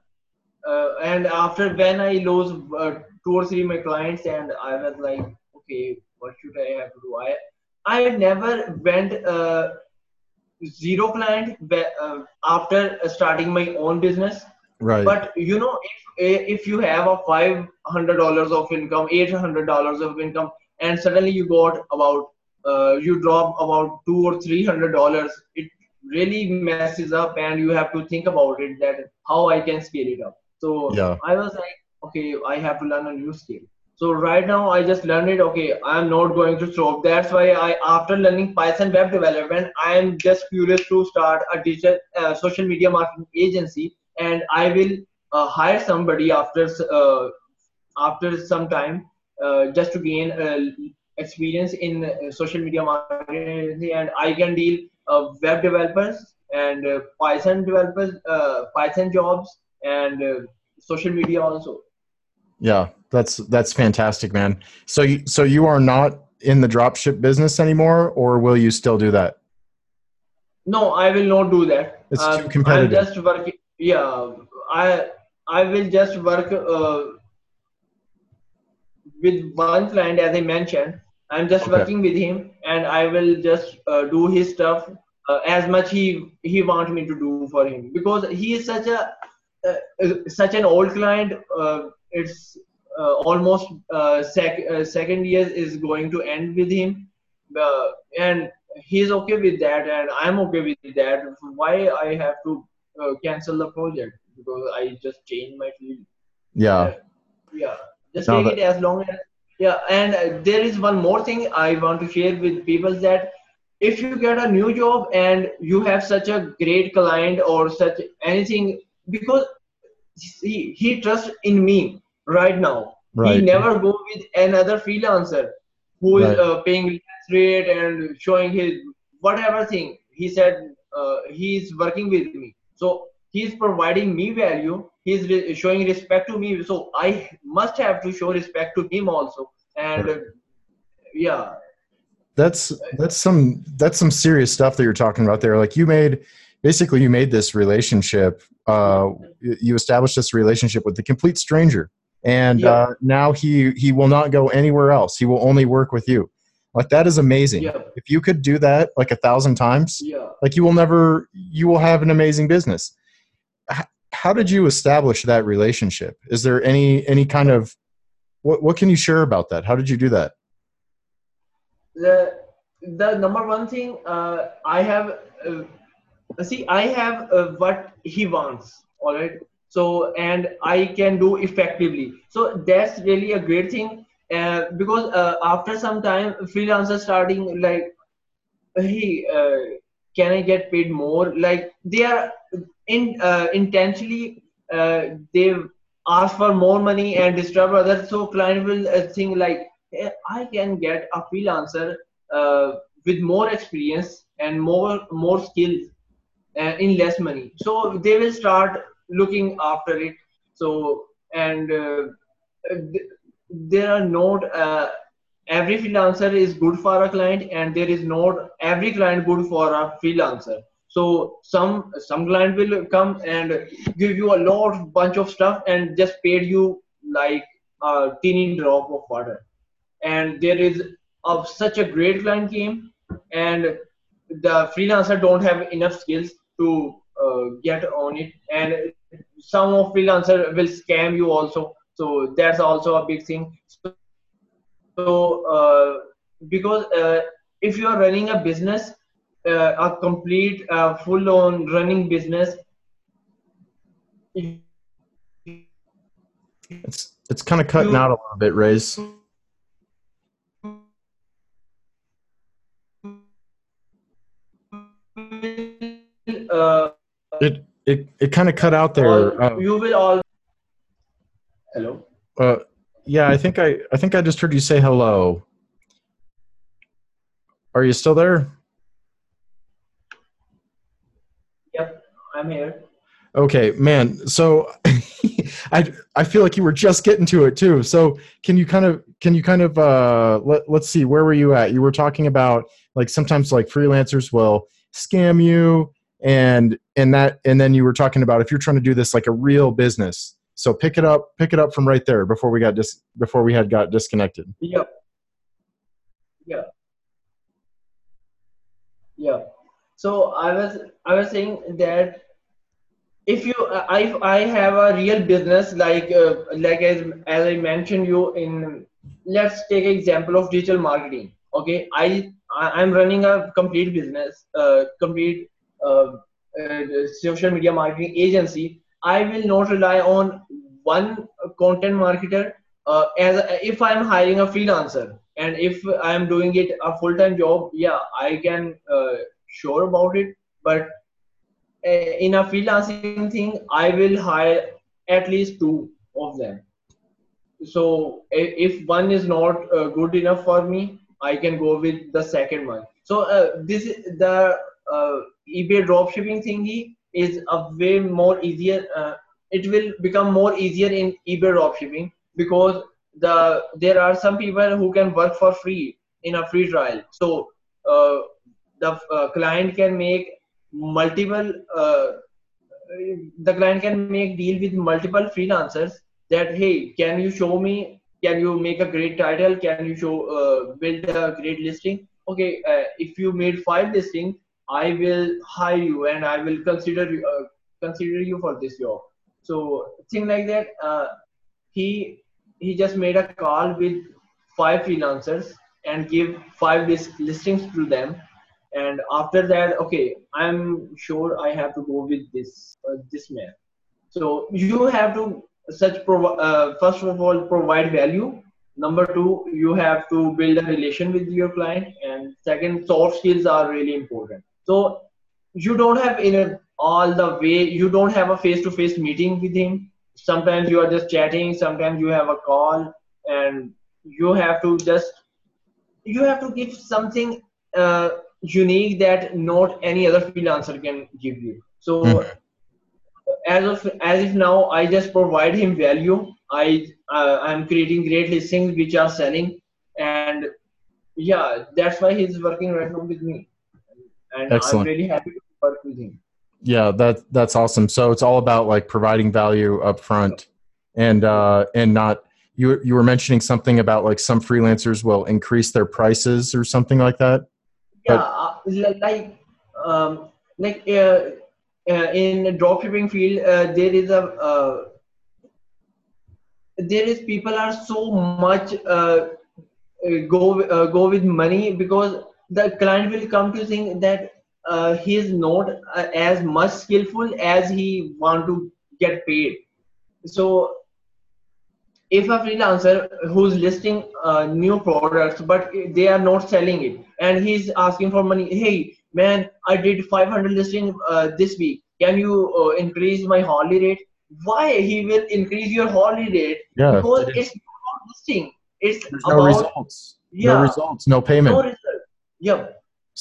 uh, and after when I lose uh, two or three my clients, and I was like, okay, what should I have to do? I I never went uh, zero client uh, after starting my own business
Right.
but you know if if you have a five hundred dollars of income eight hundred dollars of income and suddenly you got about uh, you drop about two or three hundred dollars it really messes up and you have to think about it that how i can scale it up so
Yeah.
i was like okay i have to learn a new skill. So right now i just learned it. Okay i'm not going to stop. That's why i after learning python web development i am just curious to start a digital uh, social media marketing agency. And I will uh, hire somebody after uh, after some time uh, just to gain uh, experience in uh, social media marketing, and I can deal uh, web developers and uh, Python developers, uh, Python jobs, and uh, social media also.
Yeah, that's that's fantastic, man. So you so you are not in the dropship business anymore, or will you still do that?
No, I will not do that.
It's
Uh,
too competitive.
I'm just working. Yeah, I I will just work uh, with one client as I mentioned. I'm just
Okay.
working with him, and I will just uh, do his stuff uh, as much he he want me to do for him because he is such a such an old client. Uh, it's uh, almost uh, sec- uh, second year is going to end with him, uh, and he's okay with that, and I'm okay with that. Why I have to uh, cancel the project because I just changed my field
Yeah.
yeah just
No,
take it as long as yeah and uh, there is one more thing i want to share with people that if you get a new job and you have such a great client or such anything because he, he trusts in me right now.
Right.
he never go with another freelancer who is
Right.
uh, paying less rate and showing his whatever thing. He said uh, he is working with me. So he's providing me value. He's re- showing respect to me. So i must have to show respect to him also. And uh, yeah.
That's that's some that's some serious stuff that you're talking about there. Like you made basically you made this relationship. Uh, you established this relationship with a complete stranger, and
Yeah.
uh, now he he will not go anywhere else. He will only work with you. Like that is amazing.
Yeah.
If you could do that like a thousand times,
Yeah.
like you will never you will have an amazing business. H- how did you establish that relationship? Is there any any kind of what what can you share about that? How did you do that?
the the number one thing uh, I have uh, see I have uh, what he wants all right so and I can do effectively. So that's really a great thing uh, because uh, after some time freelancers starting like hey uh, can I get paid more? Like they are in uh, intentionally uh, they ask for more money and disturb others. So client will think like "Eh, I can get a freelancer with more experience and more more skills uh, in less money. So they will start looking after it. So and uh, th- there are not uh, every freelancer is good for a client, and there is not every client good for a freelancer. So some some client will come and give you a lot bunch of stuff and just paid you like a teeny drop of water and there is of such a great client came and the freelancer don't have enough skills to uh, get on it. And some of freelancer will scam you also. So that's also a big thing. So, so uh, because uh, if you are running a business uh, a complete uh, full on running business
It's it's kind of cutting
You-
out a little bit,
Raiz.
It it it kind of cut out there. Uh,
you will all hello
uh, yeah, I think I I think I just heard you say hello. Are you still there?
yep i'm here
Okay, man. So I I feel like you were just getting to it too. So can you kind of can you kind of uh let, let's see where were you at? You were talking about like sometimes like freelancers will scam you and and that and then you were talking about if you're trying to do this like a real business. So pick it up pick it up from right there before we got dis before we had got disconnected.
Yeah. Yeah. Yeah. So I was I was saying that if you I I have a real business like uh, like as as I mentioned you in let's take example of digital marketing. Okay, I I'm running a complete business, uh, complete social media marketing agency. I will not rely on one content marketer uh, as if I'm hiring a freelancer and if I'm doing it a full-time job, yeah, I can uh, sure about it. But uh, in a freelancing thing, I will hire at least two of them. So if one is not uh, good enough for me, I can go with the second one. So uh, this is the uh, eBay dropshipping thingy is a way more easier. Uh, it will become more easier in eBay dropshipping because the there are some people who can work for free in a free trial. So uh, the uh, client can make multiple. Uh, the client can make deal with multiple freelancers that hey can you show me can you make a great title can you show uh, build a great listing okay uh, if you made five listing i will hire you and i will consider uh, consider you for this job. So thing like that uh, he he just made a call with five freelancers and give five list, listings to them. And after that okay i'm sure i have to go with this uh, this man. So you have to such provi- uh, first of all provide value. Number two you have to build a relation with your client. And second soft skills are really important so you don't have in a, all the way you don't have a face to face meeting with him. Sometimes you are just chatting sometimes you have a call and you have to just you have to give something uh, unique that not any other freelancer can give you. So
Mhm.
as of as if now i just provide him value. I uh, i'm creating great listings which are selling and yeah that's why he's working right now with me and
Excellent.
i'm really happy to work with him
Yeah, that that's awesome. So it's all about like providing value up front and uh and not you you were mentioning something about like some freelancers will increase their prices or something like that.
yeah uh, like um like uh, uh, in the dropshipping field uh, there is a uh, there is people are so much uh, uh, go uh, go with money because the client will come to think that uh, he is not uh, as much skillful as he want to get paid so if a freelancer who's listing uh, new products but they are not selling it and he's asking for money hey man i did 500 listing uh, this week can you uh, increase my hourly rate why he will increase your hourly rate
Yeah.
because
it is.
it's not listing it's
There's no
about
results. No results, no payment.
no yeah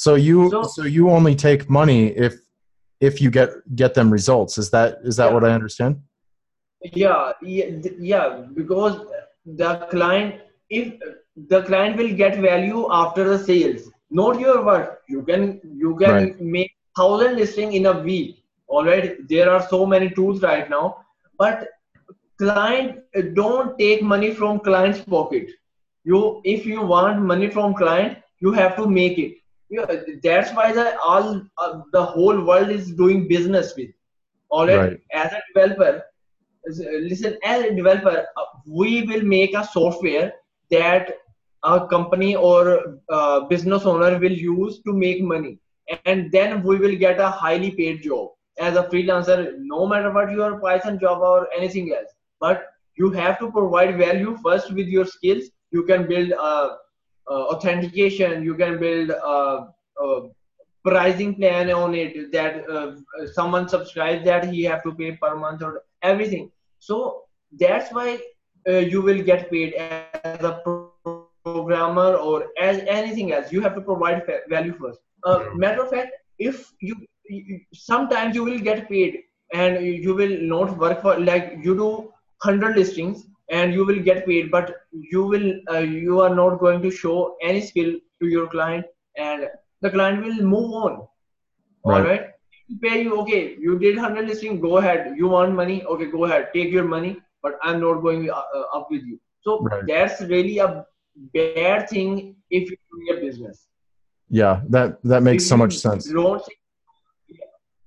So you so,
So-
you only take money if if you get get them results. Is that is that
Yeah.
what I understand?
yeah yeah, yeah because the client if the client will get value after the sales not your work you can you can
Right.
make thousand listing in a week all right there are so many tools right now but client uh, don't take money from client's pocket you if you want money from client you have to make it. Yeah, that's why the all uh, the whole world is doing business with. All right,
Right.
as a developer listen as a developer uh, we will make a software that a company or uh, business owner will use to make money. And then we will get a highly paid job. As a freelancer no matter what your python job or anything else. But you have to provide value first with your skills. You can build a uh, authentication you can build uh, uh, pricing plan on it that uh, someone subscribes that he have to pay per month or everything. So that's why uh, you will get paid as a programmer or as anything else. You have to provide value first. Uh, matter of fact if you, you sometimes you will get paid and you will not work for like you do 100 listings and you will get paid but you will uh, you are not going to show any skill to your client and the client will move on all
Right.
right pay you okay you did 100 listing go ahead you want money okay go ahead take your money but i'm not going uh, uh, up with you so
Right.
that's really a bad thing if you're doing a business
Yeah, that that makes
If
so much sense.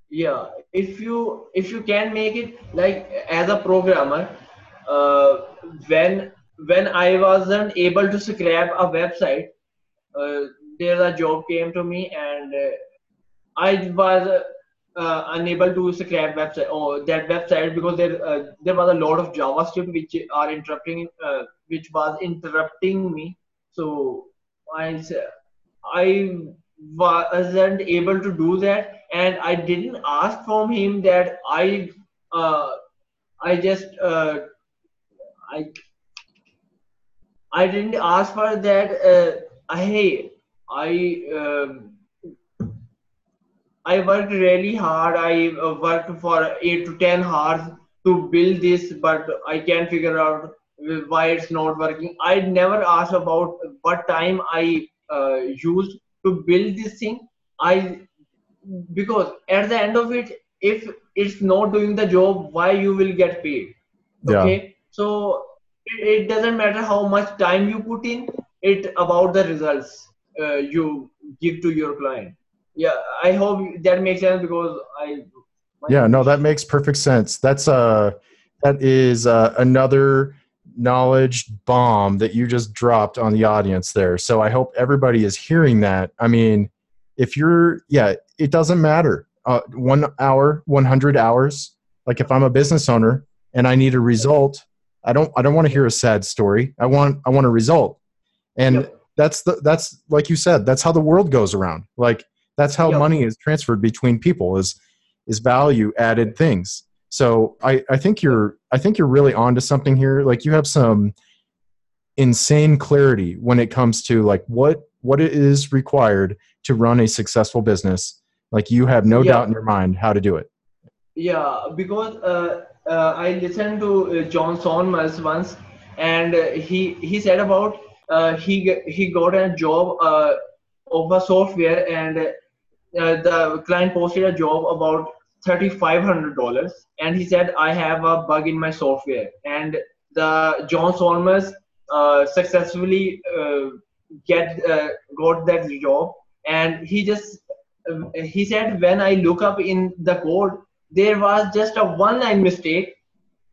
yeah if you if you can make it like as a programmer uh, when when i wasn't able to scrap a website uh, there a job came to me and uh, i was uh, uh, unable to scrap website or that website because there uh, there was a lot of javascript which are interrupting uh, which was interrupting me. So I I wasn't able to do that and i didn't ask from him that i i just uh, i i didn't ask for that uh, hey i um, I worked really hard. I uh, worked for eight to ten hours to build this, but I can't figure out why it's not working. I never asked about what time I uh, used to build this thing. I because at the end of it, if it's not doing the job, why you will get paid?
Yeah.
So it, it doesn't matter how much time you put in. It about the results uh, you give to your client yeah i hope that makes sense because i
Yeah, no, that makes perfect sense. That's uh that is uh, another knowledge bomb that you just dropped on the audience there. So I hope everybody is hearing that. I mean, if you're yeah, it doesn't matter. Uh, one hour, 100 hours. Like if I'm a business owner and I need a result, I don't I don't want to hear a sad story. I want I want a result. And
Yep.
that's the that's like you said, that's how the world goes around. Like that's how
Yep.
money is transferred between people is is value added things. So I, I think you're I think you're really onto something here. Like you have some insane clarity when it comes to like what what it is required to run a successful business. Like you have no
Yeah.
doubt in your mind how to do it.
yeah because uh, uh, i listened to uh, John Sonmez once and uh, he he said about uh, he he got a job of a software and the client posted a job about $3500 and he said i have a bug in my software. And the John Sonmez uh, successfully uh, get uh, got that job and he just he said when i look up in the code there was just a one line mistake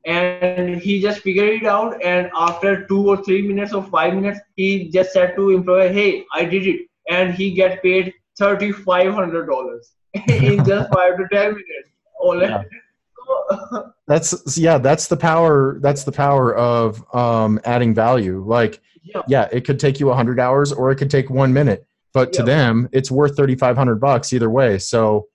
and he just figured it out and after two or three minutes or five minutes he just said to employer hey i did it and he get paid $3500 in just five to ten minutes. All
yeah. that's yeah that's the power that's the power of um adding value. Like yeah, yeah it could take you 100 hours or it could take one minute but to them it's worth 3500 bucks either way. So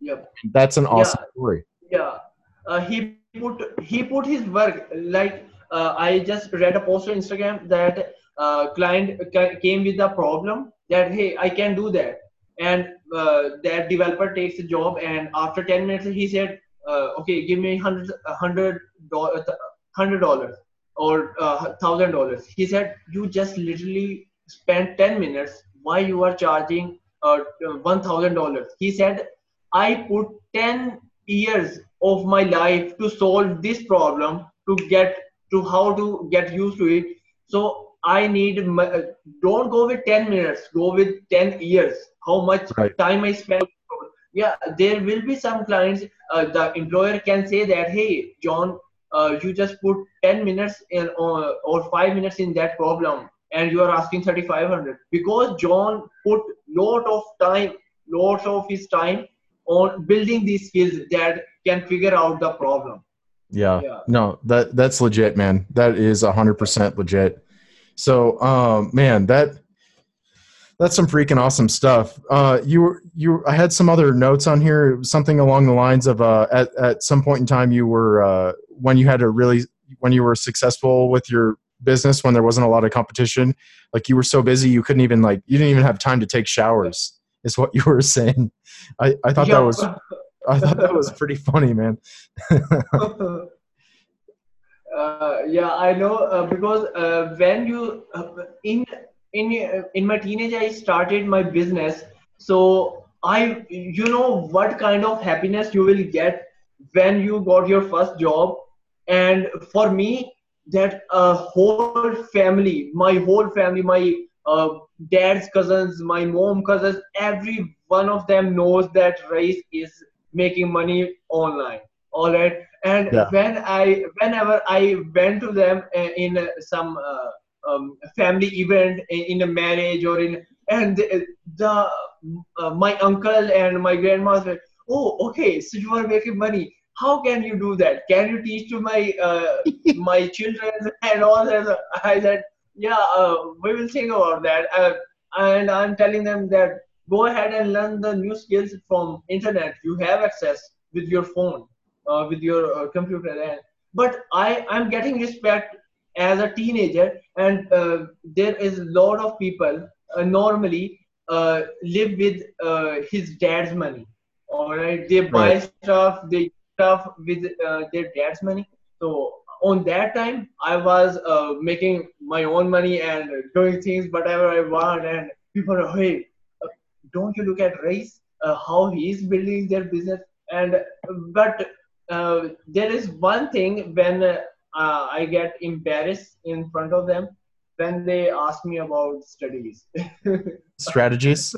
yep.
that's an awesome
yeah.
story.
Yeah. Uh, he put he put his work like uh, I just read a post on Instagram that uh, client came with a problem that hey I can do that. And uh, that developer takes the job and after 10 minutes he said uh, okay give me 100 hundred hundred dollars hundred dollars or uh, thousand dollars. He said you just literally spent 10 minutes why you are charging uh, one thousand dollars? He said I put 10 years of my life to solve this problem to get to how to get used to it. So i need don't go with 10 minutes go with 10 years. How much right. time i spend. Yeah there will be some clients uh, the employer can say that hey john uh, you just put 10 minutes in uh, or 5 minutes in that problem and you are asking 3500 because john put lot of time lots of his time on building these skills that can figure out the problem.
Yeah. yeah. No, that that's legit, man. That is a hundred percent legit. So, um, man, that that's some freaking awesome stuff. Uh, you you I had some other notes on here, something along the lines of uh, at at some point in time you were uh, when you had to really when you were successful with your business when there wasn't a lot of competition, like you were so busy you couldn't even like you didn't even have time to take showers. Is what you were saying. I I thought yeah. that was I thought that was pretty funny, man.
uh, yeah, I know uh, because uh, when you uh, in in in my teenage, I started my business. So I, you know, what kind of happiness you will get when you got your first job, and for me, that uh, whole family, my whole family, my uh, dad's cousins, my mom cousins, every one of them knows that Raiz is making money online all right? And yeah. when i whenever i went to them uh, in uh, some uh, um, family event in a marriage or in and the, the uh, my uncle and my grandma said oh okay so you are making money. How can you do that? Can you teach to my uh, my children and all that? I said yeah uh, we will think about that. And i'm telling them that go ahead and learn the new skills from internet. You have access with your phone uh, with your uh, computer and but i i'm getting respect as a teenager and uh, there is a lot of people uh, normally uh, live with uh, his dad's money. All right? They buy right. stuff they stuff with their dad's money. So on that time i was making my own money and doing things whatever i want and people are hey don't you look at Raiz, uh, how he is building their business? And but uh, there is one thing when uh, I get embarrassed in front of them when they ask me about studies.
Strategies.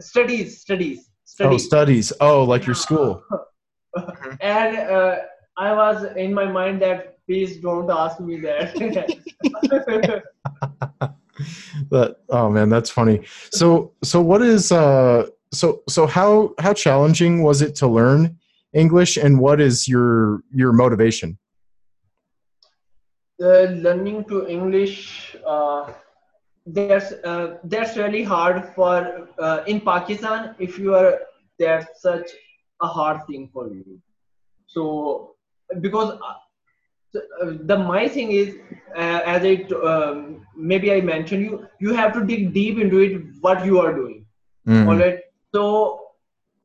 studies, studies,
studies. Oh, studies. Oh, like your school.
and uh, I was in my mind that please don't ask me that.
that oh man that's funny. So so what is uh so so how how challenging was it to learn english and what is your your motivation?
Uh, learning to english uh, that's uh, that's really hard for uh, in pakistan if you are that's such a hard thing for you. So because uh, the my thing is uh, as I um, maybe I mentioned you you have to dig deep into it what you are doing. Mm-hmm. All right. So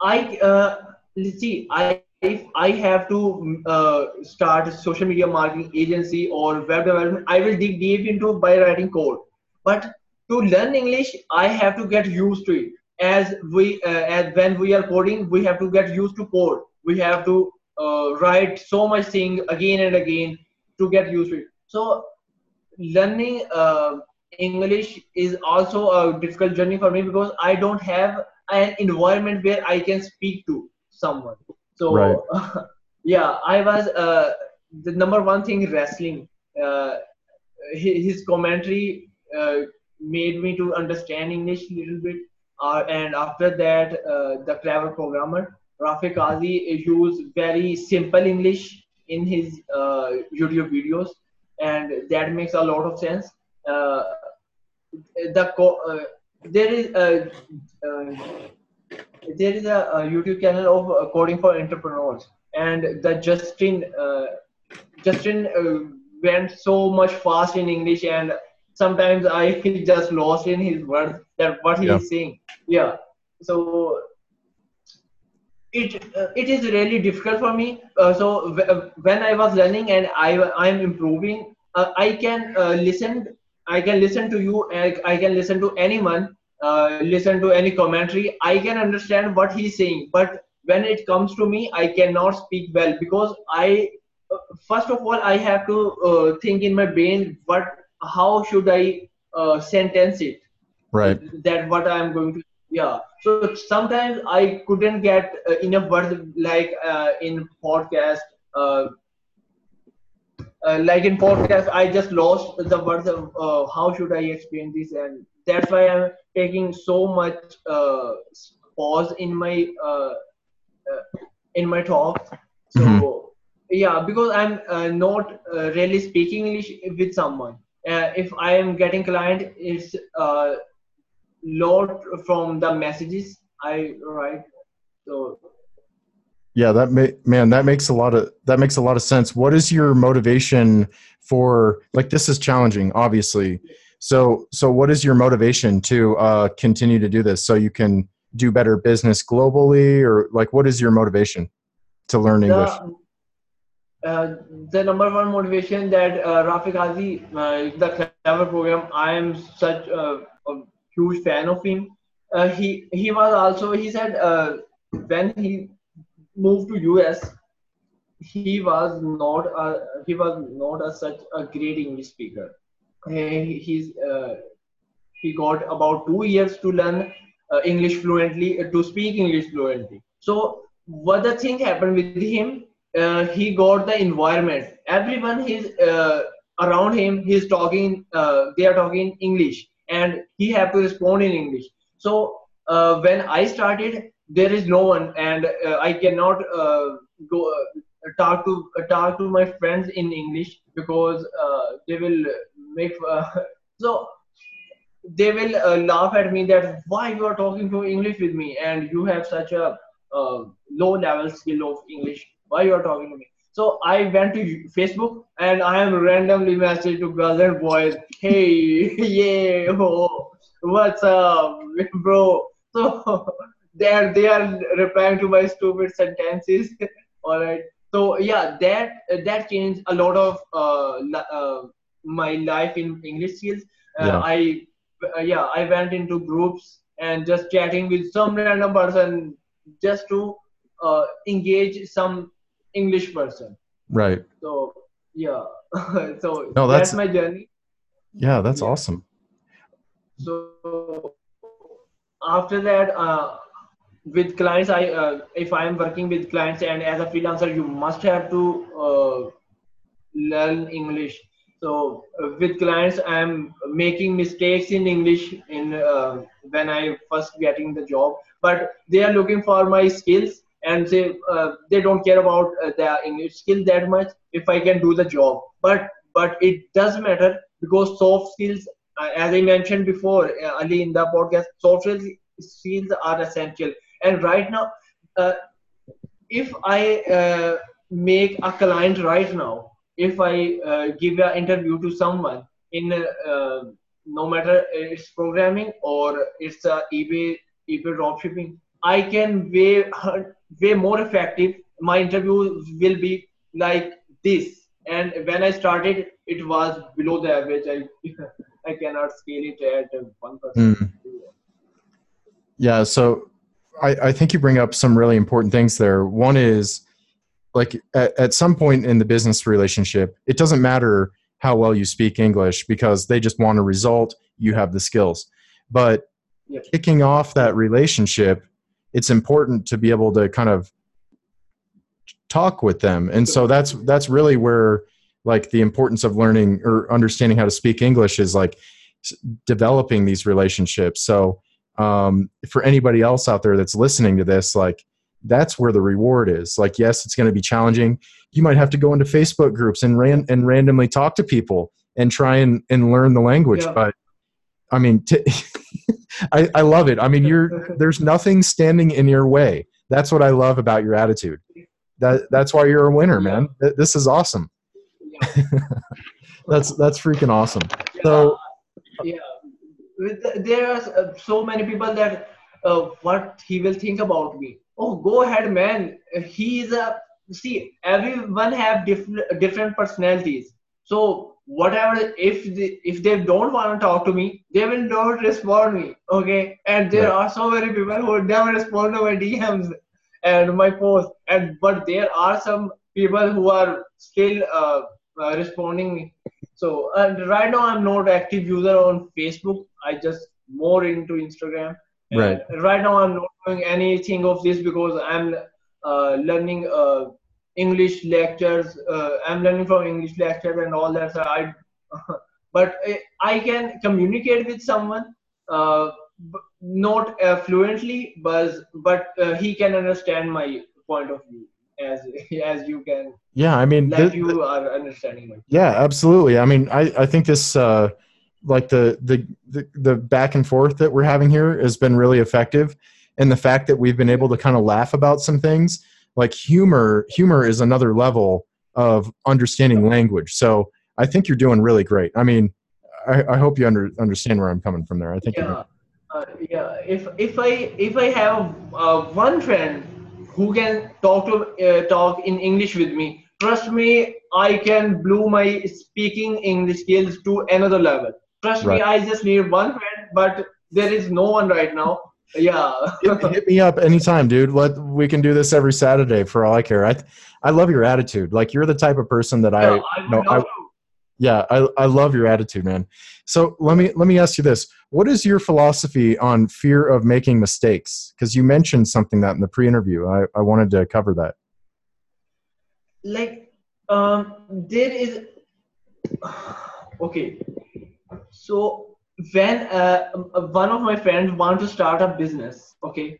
I uh, let's see I if I have to uh, start a social media marketing agency or web development, I will dig deep into by writing code. but to learn english i have to get used to it as we uh, as when we are coding we have to get used to code we have to uh, write so much thing again and again to get used to it. So learning uh, english is also a difficult journey for me because i don't have an environment where i can speak to someone. So
Right.
yeah i was uh, the number one thing wrestling uh, his, commentary uh, made me to understand english a little bit. Uh, and after that uh, the clever programmer Rafeh Qazi used very simple english in his uh, youtube videos and that makes a lot of sense uh, the co- uh, there is a uh, there is a, a YouTube channel of uh, coding for entrepreneurs, and the Justin uh, Justin uh, went so much fast in English, and sometimes I feel just lost in his words that what he
Yeah.
is saying. Yeah, so it uh, it is really difficult for me. Uh, so w- uh, when I was learning and I I am improving, uh, I can uh, listen. I can listen to you. I can listen to anyone. Uh, listen to any commentary. I can understand what he's saying. But when it comes to me, I cannot speak well because I first of all I have to uh, think in my brain what how should I uh, sentence it
Right.
that what I'm going to yeah. So sometimes I couldn't get uh, enough words like uh, in podcast. Uh, uh, like in podcast, I just lost the words of uh, how should I explain this, and that's why I'm taking so much uh, pause in my uh, uh, in my talk. So
Mhm.
yeah, because I'm uh, not uh, really speaking English with someone. Uh, if I am getting client, it's uh, lot from the messages I write. So
Yeah, that may, man, that makes a lot of that makes a lot of sense. What is your motivation for like this is challenging, obviously. So so what is your motivation to uh, continue to do this so you can do better business globally or like what is your motivation to learn English?
the uh, the number one motivation that uh, Rafeh Qazi, uh, the clever program, I am such a huge fan of him. Uh, he he was also he said uh, when he moved to US, he was not a, he was not a, such a great English speaker. He, he's uh, he got about two years to learn uh, English fluently, uh, to speak English fluently. So what the thing happened with him, uh, he got the environment. Everyone uh, around him, he's talking, they are talking English, and he have to respond in English. So uh, when I started, there is no one, and uh, I cannot uh, go uh, talk to uh, talk to my friends in English because uh, they will make so they will laugh at me that why you are talking to english with me and you have such a low level skill of english why you are talking to me so i went to facebook and i am randomly messaged to girls and boys. Hey yeah oh, what's up bro? So they are they are replying to my stupid sentences. All right. So yeah that that changed a lot of uh, uh, my life in english skills. Uh,
Yeah.
i uh, yeah i went into groups and just chatting with some random person just to uh, engage some english person
Right.
so yeah so
No,
that's,
that's-
my journey
Yeah, that's
Yeah.
awesome.
so after that uh, with clients i uh, if i am working with clients and as a freelancer you must have to uh, learn english so uh, with clients i am making mistakes in english in uh, when i first getting the job but they are looking for my skills and say uh, they don't care about uh, their english skill that much if i can do the job but but it does matter because soft skills uh, as I mentioned before, uh, Ali, in the podcast, soft skills are essential. And right now, uh, if I uh, make a client right now, if I give an interview to someone in no matter it's programming or it's uh, eBay, eBay dropshipping, I can way way more effective. My interview will be like this. And when I started, it was below the average. I I cannot scale it at one percent. Mm.
Yeah, so I, I think you bring up some really important things there. One is like at, at some point in the business relationship, it doesn't matter how well you speak English because they just want a result. You have the skills, but yep. kicking off that relationship, it's important to be able to kind of talk with them, and so that's that's really where like the importance of learning or understanding how to speak English is like developing these relationships. So um, for anybody else out there that's listening to this, like that's where the reward is. Like, yes, it's going to be challenging. You might have to go into Facebook groups and ran and randomly talk to people and try and, and learn the language. Yeah. But I mean, t- I, I love it. I mean, you're there's nothing standing in your way. That's what I love about your attitude. That that's why you're a winner, man. This is awesome. That's that's freaking awesome.
So yeah there are uh, so many people that uh, what he will think about me oh go ahead man he is a see everyone have different different personalities so whatever if they, if they don't want to talk to me they will not respond me okay and there are so many people who never respond to my dms and my posts and but there are some people who are still uh, uh, responding me so and right now I'm not active user on Facebook. I just more into Instagram.
Right.
And right now I'm not doing anything of this because I'm uh, learning uh, English lectures. Uh, I'm learning from English lectures and all that. So I, but I can communicate with someone, uh, not uh, fluently, but but uh, he can understand my point of view as as you can
yeah i mean
like you are understanding
it. yeah absolutely i mean i i think this uh like the, the the the back and forth that we're having here has been really effective and the fact that we've been able to kind of laugh about some things like humor humor is another level of understanding language so i think you're doing really great i mean i, I hope you under, understand where i'm coming from there i think
yeah, uh, yeah if if i if i have uh, one friend who can talk to uh, talk in English with me. Trust me, I can blow my speaking English skills to another level. Trust right. me, I just need one friend, but there is no one right now. Yeah.
hit, hit, me up anytime, dude. Let we can do this every Saturday for all I care. I I love your attitude. Like you're the type of person that yeah, I, I know. I, yeah, I, I love your attitude, man. So let me let me ask you this: What is your philosophy on fear of making mistakes? Because you mentioned something that in the pre-interview. I, I wanted to cover that.
Like, um, there is okay. So when uh, one of my friends want to start a business, okay,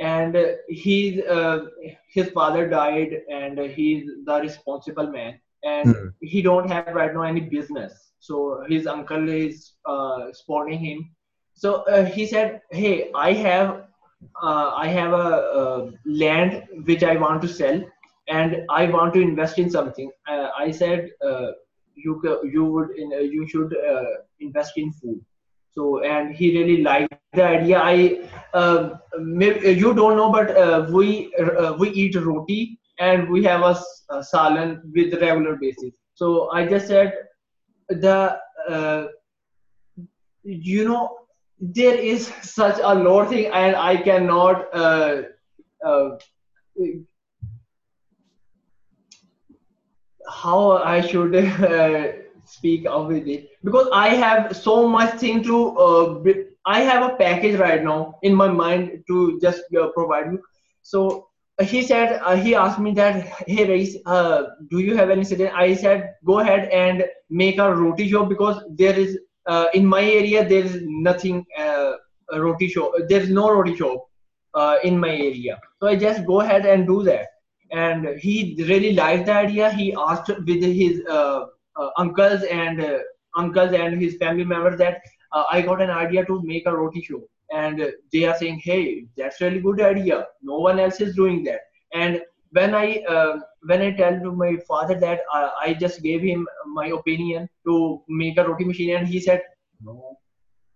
and he's uh, his father died, and he's the responsible man. And mm. he don't have right now any business. So his uncle is uh, supporting him. So uh, he said hey i have uh, i have a, a, land which i want to sell and i want to invest in something. Uh, i said uh, you you would uh, you should invest in food so and he really liked the idea i maybe, you don't know but we we eat roti and we have a, a salan with regular basis. So I just said the uh, you know there is such a lot thing and I cannot uh, uh, how I should uh, speak out with it. Because I have so much thing to uh, I have a package right now in my mind to just uh, provide you. So he said uh, he asked me that hey Raiz, uh, do you have any suggestion? I said go ahead and make a roti show because there is uh, in my area there is nothing a roti show there is no roti show in my area. So i just go ahead and do that and he really liked the idea. He asked with his uh, uncles and uncles and his family members that i got an idea to make a roti show. And they are saying hey that's really good idea. No one else is doing that. And when i uh, when i tell to my father that uh, i just gave him my opinion to make a roti machine and he said no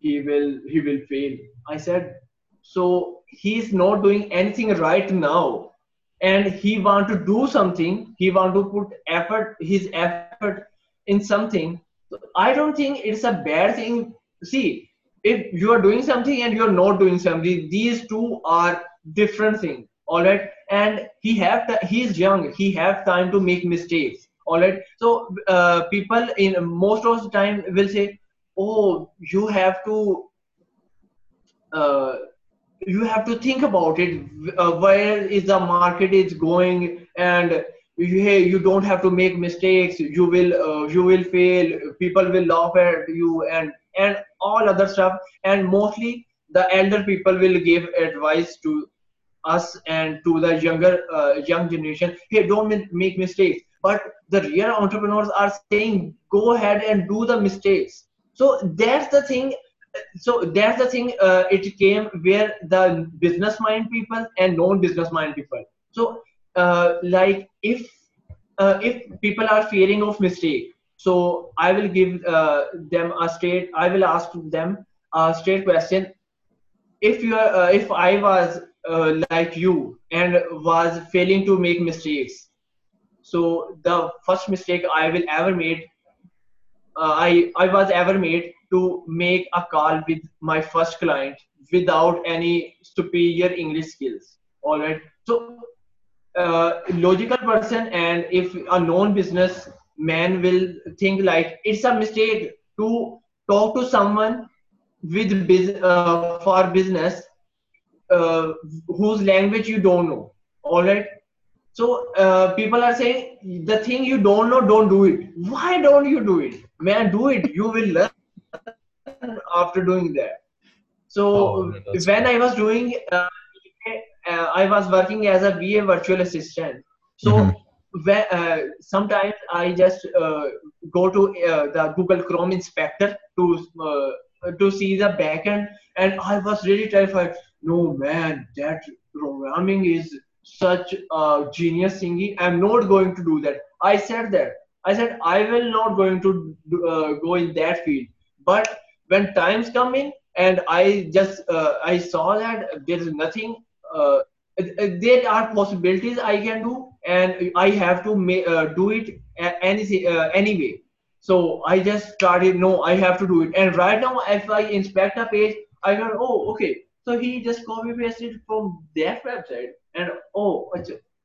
he will he will fail. I said so he's not doing anything right now and he want to do something he want to put effort his effort in something I don't think it's a bad thing. See, if you are doing something and you're not doing something, these two are different things. All right, and he have to, he's young. He have time to make mistakes. All right. So uh, people in most of the time will say, "Oh, you have to." Uh, you have to think about it. Uh, where is the market is going? And hey you don't have to make mistakes. You will uh, you will fail. People will laugh at you and and all other stuff. And mostly the elder people will give advice to us and to the younger uh, young generation. Hey don't make mistakes. But the real entrepreneurs are saying go ahead and do the mistakes. So that's the thing so that's the thing uh, it came where the business mind people and non-business mind people. So uh, like if uh, if people are fearing of mistake so i will give uh, them a straight i will ask them a straight question. If you are uh, if i was uh, like you and was failing to make mistakes so the first mistake i will ever made i i was ever made to make a call with my first client without any superior English skills. All right. So, uh, logical person and if a known business man will think like it's a mistake to talk to someone with biz- uh, for business uh, whose language you don't know. All right. So uh, people are saying the thing you don't know, don't do it. Why don't you do it? Man, do it. You will learn after doing that. So oh, when I was doing, uh, uh, I was working as a VA virtual assistant. So mm-hmm. when, uh, sometimes I just uh, go to uh, the Google Chrome Inspector to uh, to see the backend, and I was really terrified. No man, that programming is such a genius thingy. I'm not going to do that. I said that. I said I will not going to do, go in that field. But when times come in and i just uh, i saw that there is nothing uh, there are possibilities i can do and i have to ma- uh, do it any, uh, anyway. So i just started no i have to do it. And right now if i inspect a page i go oh okay. So he just copy pasted from that website and oh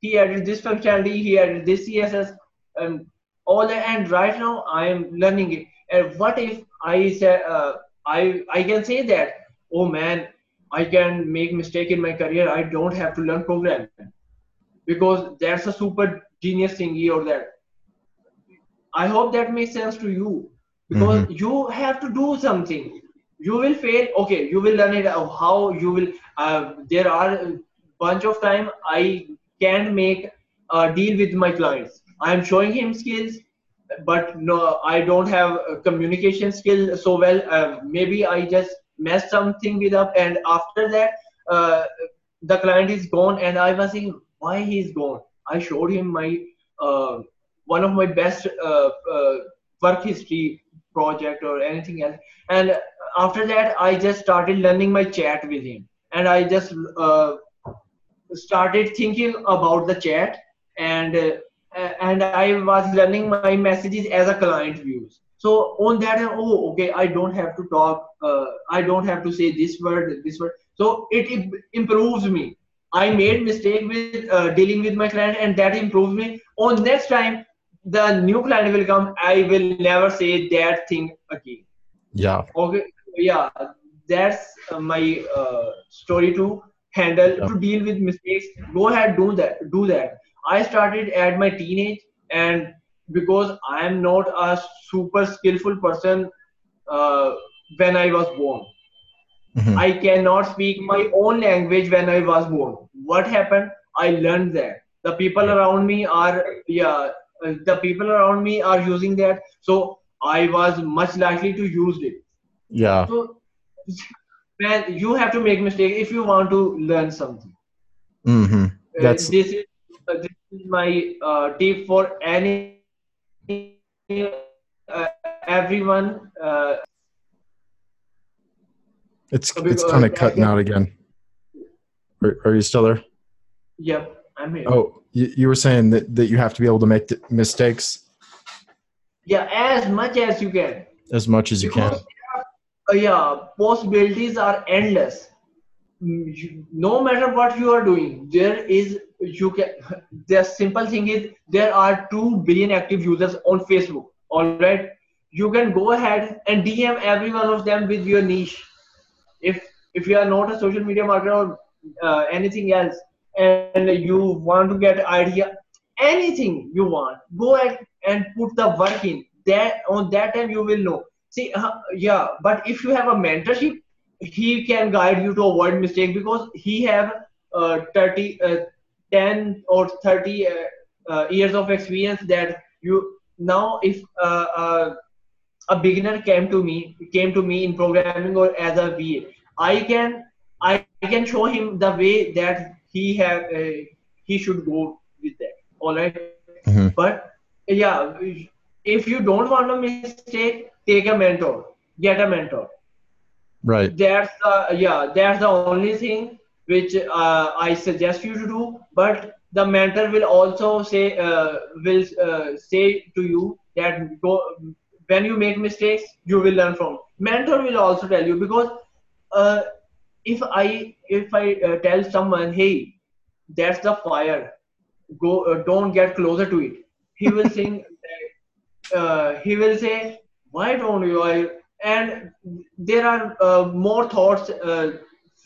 he added this functionality he added this css and all that. And right now i am learning it and what if I say uh, I I can say that oh man I can make mistake in my career I don't have to learn programming because that's a super genius thingy or that. I hope that makes sense to you because mm-hmm. you have to do something. You will fail. Okay, you will learn it. How you will. Uh, there are a bunch of time I can make a deal with my clients. I am showing him skills but no i don't have communication skill so well. Uh, maybe i just messed something with up and after that uh, the client is gone and i was saying why he's gone? I showed him my uh, one of my best uh, uh, work history project or anything else. And after that i just started learning my chat with him. And i just uh, started thinking about the chat and and I was learning my messages as a client views. So on that, oh, okay, I don't have to talk. Uh, I don't have to say this word, this word. So it, improves me. I made mistake with uh, dealing with my client, and that improves me. On next time, the new client will come. I will never say that thing again.
Yeah.
Okay. Yeah, that's my uh, story to handle yeah. to deal with mistakes. Go ahead, do that. Do that I started at my teenage, and because I am not a super skillful person uh, when I was born, mm-hmm. I cannot speak my own language when I was born. What happened? I learned that the people around me are yeah, uh, the people around me are using that, so I was much likely to use it.
Yeah.
So, man, you have to make mistake if you want to learn something.
Mm-hmm. That's
uh, this is uh, this is my uh, tip for any uh, everyone. Uh,
it's it's kind of cutting out again. Are, are, you still there?
Yep, I'm here.
Oh, you, you were saying that, that you have to be able to make mistakes.
yeah as much as you can
as much as you
because
can
uh, yeah possibilities are endless Mm, no matter what you are doing there is you can the simple thing is there are 2 billion active users on facebook. All right? You can go ahead and dm every one of them with your niche. If if you are not a social media marketer or uh, anything else and you want to get idea anything you want go ahead and put the work in. That on that time you will know. See uh, yeah but if you have a mentorship he can guide you to avoid mistake because he have uh, 30 uh, 10 or 30 uh, uh, years of experience that you now if uh, uh, a beginner came to me came to me in programming or as a VA, I can I can show him the way that he have uh, he should go with that. All right?
Mhm.
but yeah, if you don't want a mistake, take a mentor, get a mentor.
right
That's the yeah, that's the only thing which uh, I suggest you to do. But the mentor will also say uh, will uh, say to you that go when you make mistakes, you will learn from. Mentor will also tell you because uh, if I if I uh, tell someone, hey, that's the fire, go uh, don't get closer to it. He will uh, he will say, why don't you? I, and there are uh, more thoughts.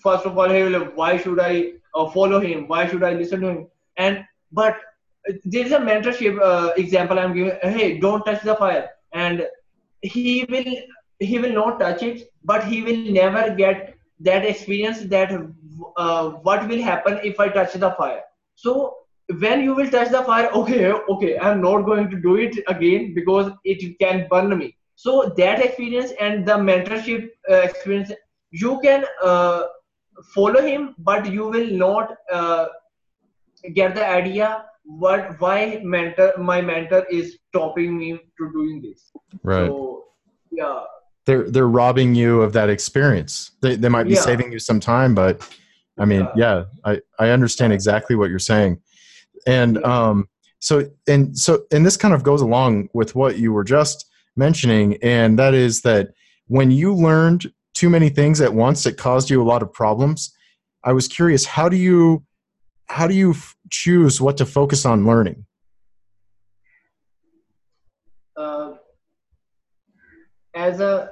First of all, he will, why should I uh, follow him? Why should I listen to him? And but there is a mentorship uh, example I'm giving. Hey, don't touch the fire, and he will he will not touch it, but he will never get that experience that uh, what will happen if I touch the fire. So when you will touch the fire, okay, okay, I'm not going to do it again because it can burn me. So that experience and the mentorship uh, experience, you can uh, follow him, but you will not uh, get the idea what why mentor my mentor is stopping me to doing this.
right
So yeah,
they're they're robbing you of that experience they, they might be
Yeah.
saving you some time but i mean yeah i i understand exactly what you're saying and
Yeah.
um so and so and this kind of goes along with what you were just mentioning and that is that when you learned too many things at once that caused you a lot of problems. I was curious how do you how do you f- choose what to focus on learning?
Uh, as a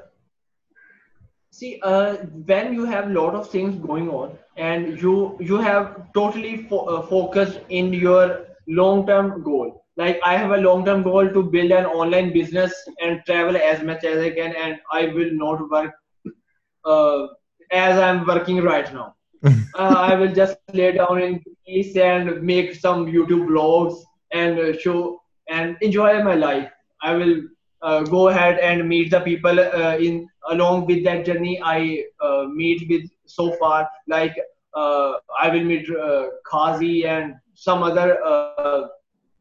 see uh, when you have a lot of things going on and you you have totally fo- uh, focused in your long term goal. Like i have a long term goal to build an online business and travel as much as i can and i will not work uh, as i'm working right now uh, I will just lay down in peace and make some YouTube vlogs and uh, show and enjoy my life. I will uh, go ahead and meet the people uh, in along with that journey I uh, meet with so far. Like uh, I will meet uh, Qazi and some other uh,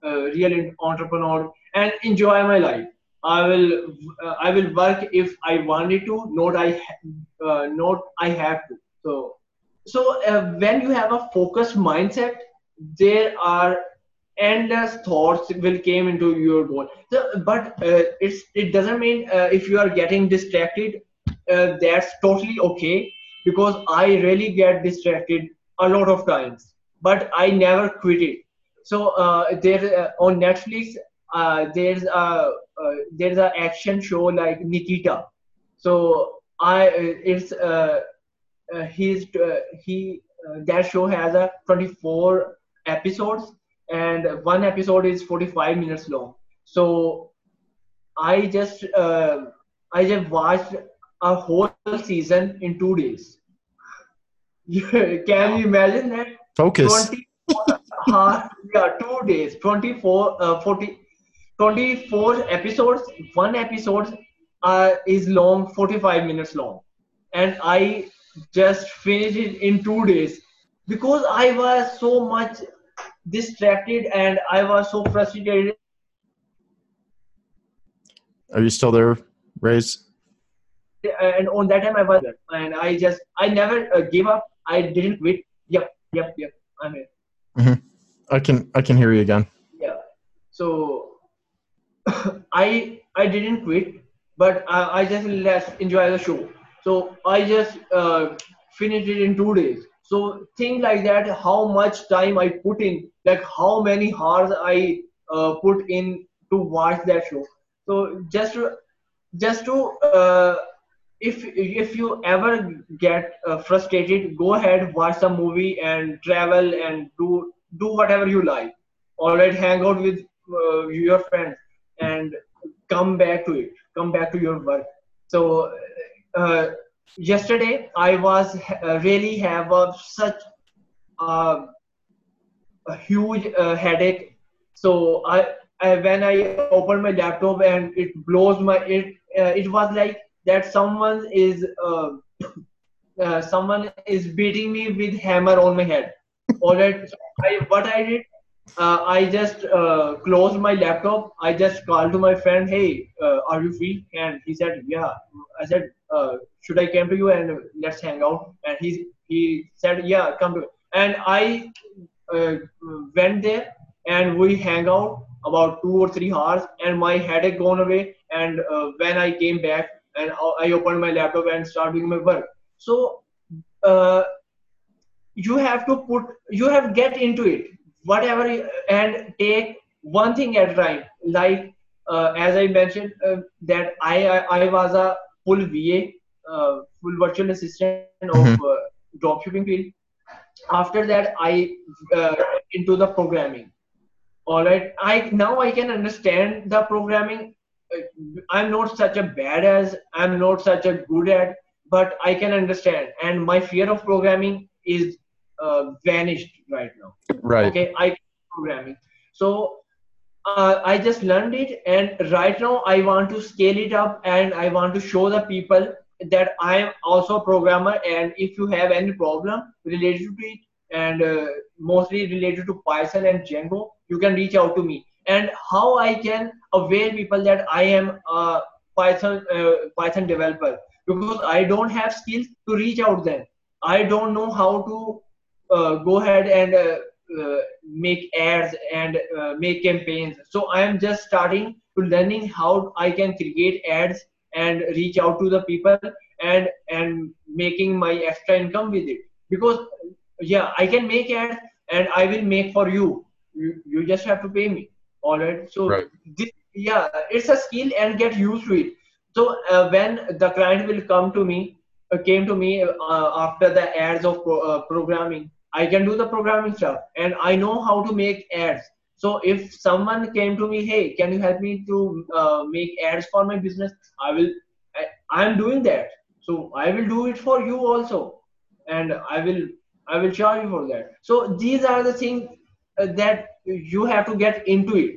uh, real entrepreneur and enjoy my life. I will uh, I will work if I wanted to, not I uh, not I have to. So so uh, when you have a focused mindset there are endless thoughts will came into your goal so, but it's it doesn't mean if you are getting distracted that's totally okay because i really get distracted a lot of times but i never quit it so uh, there uh, on netflix uh, there's a there's a action show like nikita. So i uh, it's uh, uh, he's uh, he uh, that show has a 24 episodes and one episode is 45 minutes long. So i just uh, i just watched a whole season in two days. Can you imagine that?
Focus.
24 uh, yeah two days. 24 uh, 40 24 episodes one episode uh, is long 45 minutes long. And i just finished it in two days. Because i was so much distracted and i was so frustrated.
Are you still there Raiz
and on that time i was there. and i just i never uh, gave up. I didn't quit. Yep yep yep. I'm here.
I can i can hear you again.
Yeah. So i I didn't quit, but I, I just enjoy the show. So I just uh, finished it in two days. So think like that, how much time I put in, like how many hours I uh, put in to watch that show. So just to, just to uh, if if you ever get uh, frustrated, go ahead, watch some movie and travel and do do whatever you like. All right, hang out with uh, your friends and come back to it. Come back to your work. So uh, yesterday I was uh, really have a, such uh, a huge uh, headache. So I, I, when I opened my laptop and it blows my it uh, it was like that someone is uh, uh, someone is beating me with hammer on my head. All right. So I, what I did uh, I just uh, closed my laptop. I just called to my friend, "Hey, uh, are you free?" And he said, "Yeah." I said, uh, "Should I come to you and let's hang out?" And he he said, "Yeah, come to." And I uh, went there and we hang out about two or three hours, and my headache gone away. And uh, when I came back and I opened my laptop and started doing my work, so you have to put you have get into it whatever and take one thing at a time. Like uh, as i mentioned uh, that I, I, I was a full va uh, full virtual assistant of mm-hmm. Uh, dropshipping field. After that i uh, into the programming. All right i now i can understand the programming. Uh, i'm not such a bad as i'm not such a good at but i can understand. And my fear of programming is uh, vanished right now.
Right.
Okay, I programming. So uh, I just learned it, and right now I want to scale it up, and I want to show the people that I am also a programmer. And if you have any problem related to it, and uh, mostly related to Python and Django, you can reach out to me. And how I can aware people that I am a Python uh, Python developer because I don't have skills to reach out them. I don't know how to go ahead and uh, uh, make ads and make campaigns. So I am just starting to learning how I can create ads and reach out to the people and and making my extra income with it. Because yeah i can make ads and i will make for you. You, you just have to pay me. All right? So right. This, yeah it's a skill and get used to it. So uh, when the client will come to me uh, came to me uh, after the ads of pro, programming I can do the programming stuff and I know how to make ads. So if someone came to me, hey, can you help me to uh, make ads for my business? I will. I, am doing that. So I will do it for you also, and I will. I will charge you for that. So these are the things uh, that you have to get into it.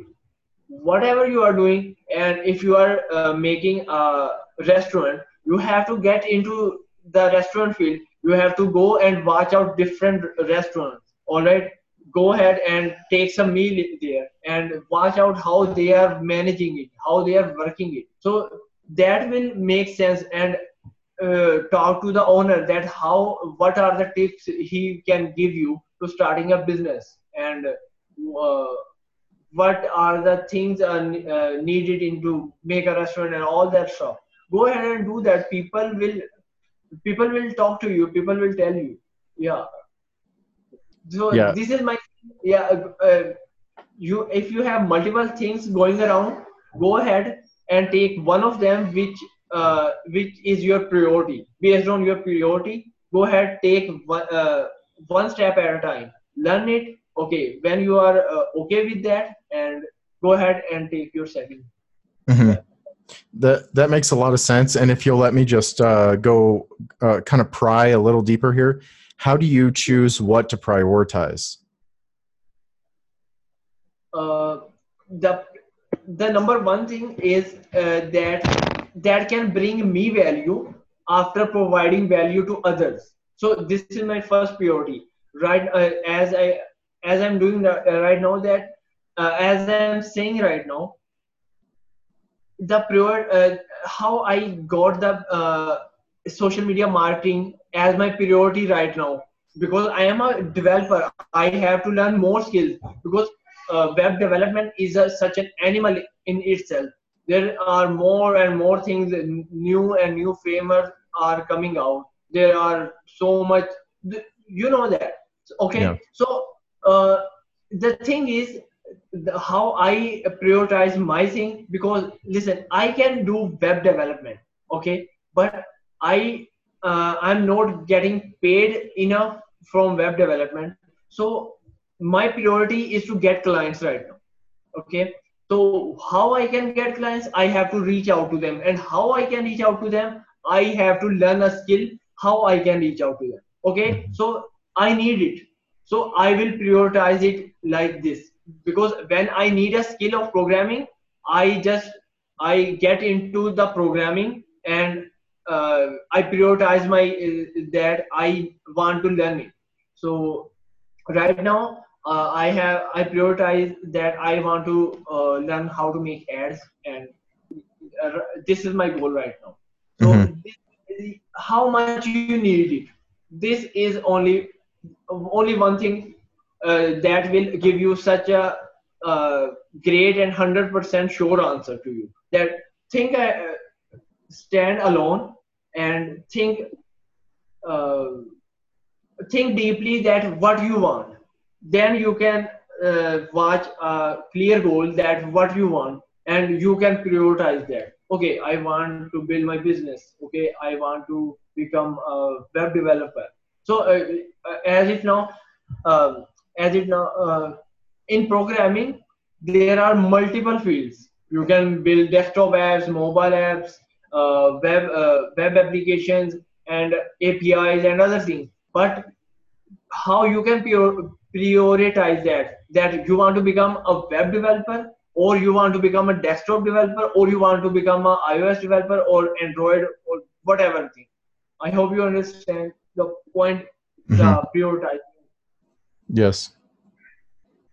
Whatever you are doing, and if you are uh, making a restaurant, you have to get into the restaurant field you have to go and watch out different restaurants. All right go ahead and take some meal there and watch out how they are managing it how they are working it. So that will make sense and uh, talk to the owner that how what are the tips he can give you to starting a business and uh, what are the things are uh, needed into make a restaurant and all that stuff. Go ahead and do that. People will people will talk to you people will tell you. Yeah. So yeah. this is my yeah uh, uh, you if you have multiple things going around go ahead and take one of them which uh, which is your priority. Based on your priority go ahead take one, uh, one step at a time. Learn it. Okay. When you are uh, okay with that and go ahead and take your 2nd
mm-hmm. That that makes a lot of sense. And if you'll let me just uh, go uh, kind of pry a little deeper here, how do you choose what to prioritize?
Uh, the the number one thing is uh, that that can bring me value after providing value to others. So this is my first priority. Right uh, as I as I'm doing right now that uh, as I'm saying right now the prior uh, how I got the uh, social media marketing as my priority right now because I am a developer. I have to learn more skills because uh, web development is a, such an animal in itself. there are more and more things new and new famous are coming out there are so much you know that okay yeah. so uh, the thing is the, how i prioritize my thing because listen i can do web development okay? But i uh, i'm not getting paid enough from web development. So my priority is to get clients right now okay? So how i can get clients? I have to reach out to them. And how i can reach out to them? I have to learn a skill how i can reach out to them okay? So i need it. So i will prioritize it like this because when i need a skill of programming i just i get into the programming and uh, i prioritize my uh, that i want to learn it so right now uh, I have I prioritize that I want to uh, learn how to make ads, and uh, this is my goal right now. So mm-hmm. this, how much you need it? This is only only one thing that will give you such a uh, great and hundred percent sure answer to you. That think uh, stand alone and think think deeply that what you want. Then you can uh, watch a clear goal that what you want and you can prioritize that. Okay i want to build my business. Okay i want to become a web developer. So uh, uh as it now um, as it now uh, in programming there are multiple fields. You can build desktop apps mobile apps uh, web uh, web applications and apis and other things. But how you can prioritize that that you want to become a web developer or you want to become a desktop developer or you want to become a ios developer or android or whatever thing. I hope you understand the point mm-hmm. the prioritizing
yes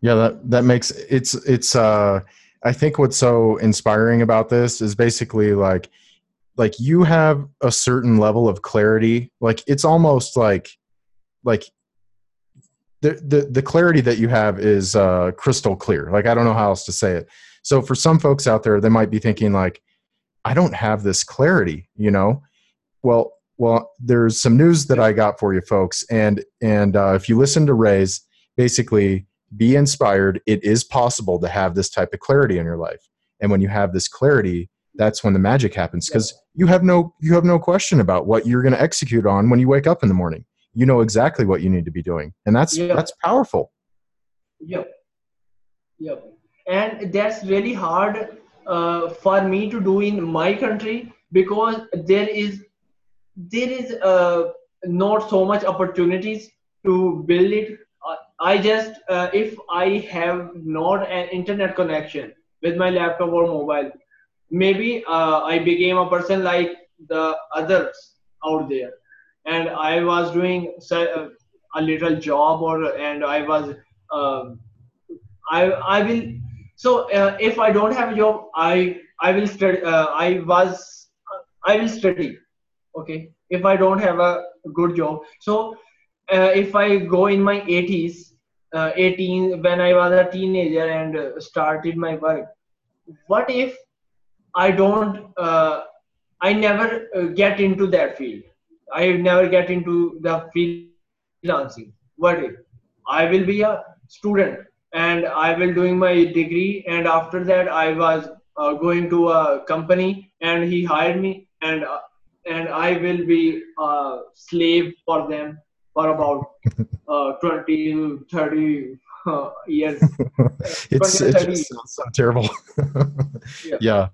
yeah that that makes it's it's uh i think what's so inspiring about this is basically like like you have a certain level of clarity like it's almost like like the, the the clarity that you have is uh, crystal clear. Like I don't know how else to say it. So for some folks out there, they might be thinking like, I don't have this clarity. You know, well, well, there's some news that I got for you folks, and and uh, if you listen to Raiz, basically be inspired. It is possible to have this type of clarity in your life, and when you have this clarity, that's when the magic happens because you have no you have no question about what you're going to execute on when you wake up in the morning you know exactly what you need to be doing and that's yep. that's powerful
yep yep and that's really hard uh, for me to do in my country because there is there is uh, not so much opportunities to build it i just uh, if i have not an internet connection with my laptop or mobile maybe uh, i became a person like the others out there. And I was doing a little job or and I was um, I I will so uh, if I don't have a job I I will study uh, I was I will study okay? If I don't have a good job. So uh, if I go in my 80s uh, 18 when I was a teenager and uh, started my work what if I don't uh, I never get into that field? I never get into the freelancing. What if? I will be a student and I will doing my degree and after that I was uh, going to a company and he hired me and uh, and I will be a slave for them for about uh, 20 30 uh, years.
it's, 20, it just sounds so terrible. yeah. yeah.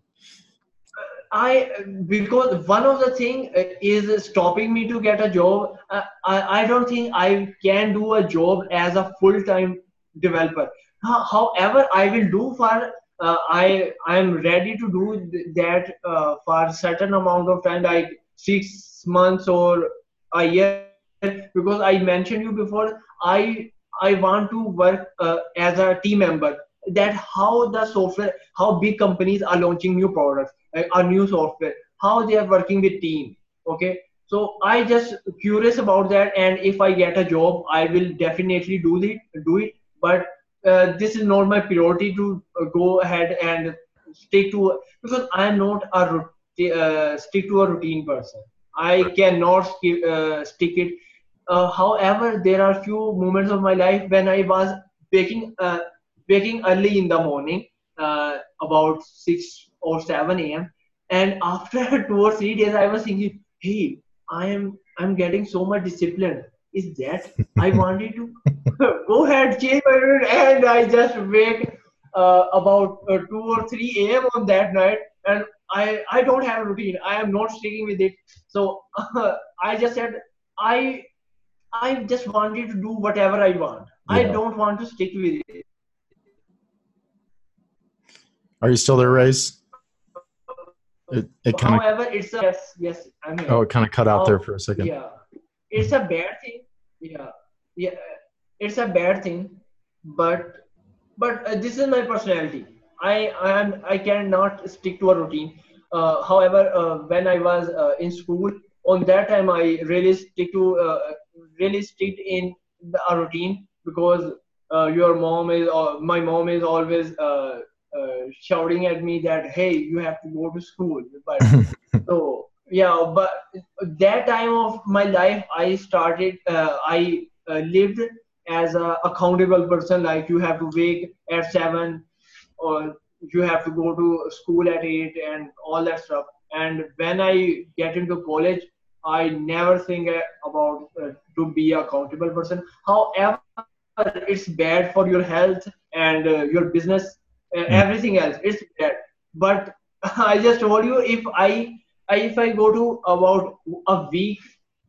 I because one of the thing uh, is stopping me to get a job. Uh, I, I don't think I can do a job as a full time developer. However, I will do for uh, I I am ready to do that uh, for certain amount of time, like six months or a year. Because I mentioned you before, I I want to work uh, as a team member. That how the software, how big companies are launching new products a new software how they are working with team okay so i just curious about that and if i get a job i will definitely do it do it but uh, this is not my priority to uh, go ahead and stick to because I am not a uh, stick to a routine person. I cannot uh, stick it. Uh, however, there are few moments of my life when I was waking uh, waking early in the morning, uh, about six or seven a.m. And after two or three days, I was thinking, "Hey, I am I'm getting so much discipline. Is that I wanted to go ahead, change my and I just wake uh, about uh, 2 or 3 a.m. on that night and I, I don't have a routine. I am not sticking with it. So uh, I just said, I I just wanted to do whatever I want. Yeah. I don't want to stick with it.
Are you still there, Raiz? It, it
kind of. However, it's a yes, yes. I'm here.
Oh, it kind of cut out there for a second.
Yeah, it's a bad thing. Yeah, yeah, it's a bad thing, but but uh, this is my personality i i am i cannot stick to a routine uh, however uh, when i was uh, in school on that time i really stick to uh, really stick in a routine because uh, your mom is my mom is always uh, uh, shouting at me that hey you have to go to school. But so yeah but that time of my life i started uh, i lived as a accountable person like you have to wake at 7 or you have to go to school at 8 and all that stuff. And when i get into college i never think about uh, to be a accountable person however it's bad for your health and uh, your business and hmm. everything else it's bad but i just told you if i if i go to about a week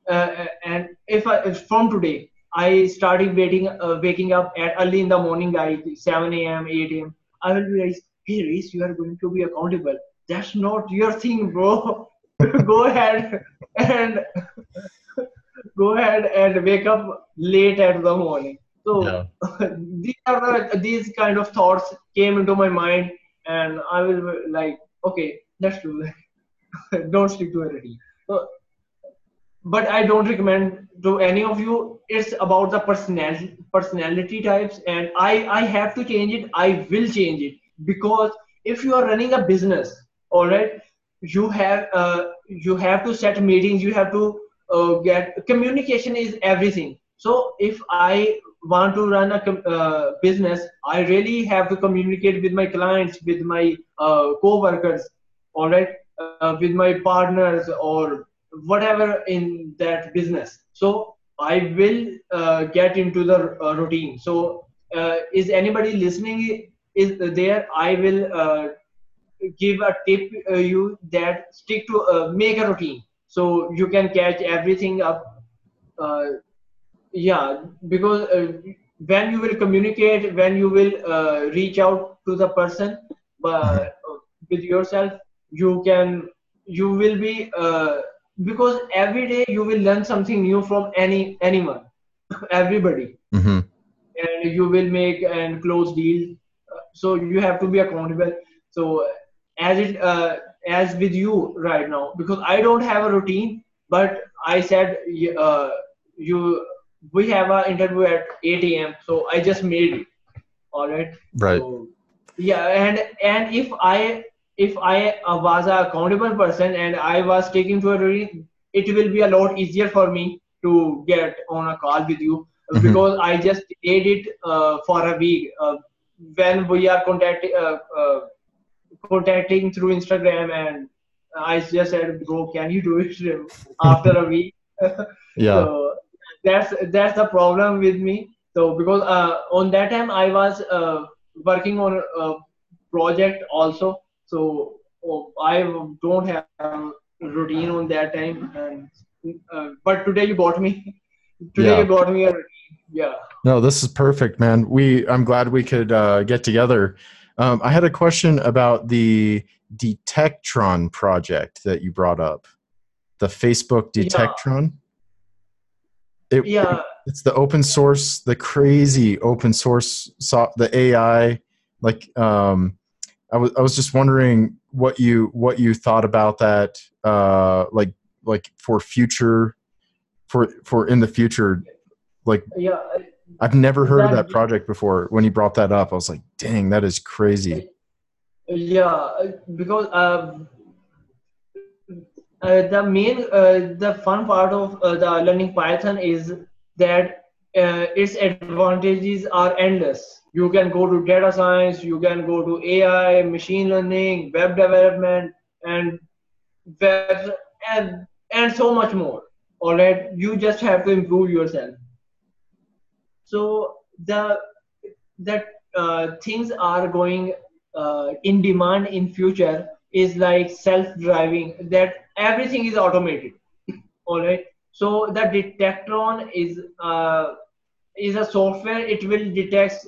uh, and if i from today I started waking uh, waking up at early in the morning, like 7 a.m., 8 a.m. I will realize, hey, Raiz, you are going to be accountable. That's not your thing, bro. go ahead and go ahead and wake up late at the morning. So yeah. these are the, these kind of thoughts came into my mind, and I will like, okay, let's do that. Don't stick to a routine. So but I don't recommend to any of you. It's about the personality personality types, and I I have to change it. I will change it because if you are running a business, all right, you have uh, you have to set meetings. You have to uh, get communication is everything. So if I want to run a uh, business, I really have to communicate with my clients, with my uh, co-workers, all right, uh, with my partners or whatever in that business so i will uh, get into the uh, routine so is anybody listening is there i will give a tip uh, you that stick to uh, make a routine. So you can catch everything up uh, yeah because uh, when you will communicate when you will uh, reach out to the person but mm-hmm. with yourself you can you will be because every day you will learn something new from any anyone everybody.
Mm-hmm.
and you will make and close deals. So you have to be accountable. So as it uh, as with you right now because i don't have a routine but i said uh, you we have an interview at 8 a.m so i just made it all right
right
so, yeah and and if i if I was a accountable person and I was taking to a routine, it will be a lot easier for me to get on a call with you mm-hmm. because I just did it uh, for a week. Uh, when we are contacting uh, uh contacting through Instagram, and I just said, "Bro, can you do it after a week?"
yeah.
So that's that's the problem with me. So because uh, on that time I was uh, working on a project also so oh, I don't have routine on that time. And uh, but today you got me. Today yeah. you got me a routine. Yeah.
No, this is perfect, man. We I'm glad we could uh, get together. Um, I had a question about the Detectron project that you brought up, the Facebook Detectron.
Yeah. It, yeah.
It's the open source, the crazy open source, so, the AI, like um, I was I was just wondering what you what you thought about that, uh, like like for future, for for in the future, like
yeah.
I've never heard of that project before. When you brought that up, I was like, "Dang, that is crazy."
yeah because uh, uh, the main uh, the fun part of uh, the learning python is that uh, its advantages are endless you can go to data science you can go to ai machine learning web development and web and, and so much more all right you just have to improve yourself so the that uh, things are going uh, in demand in future is like self-driving that everything is automated. All right so the detectron is uh, is a software it will detect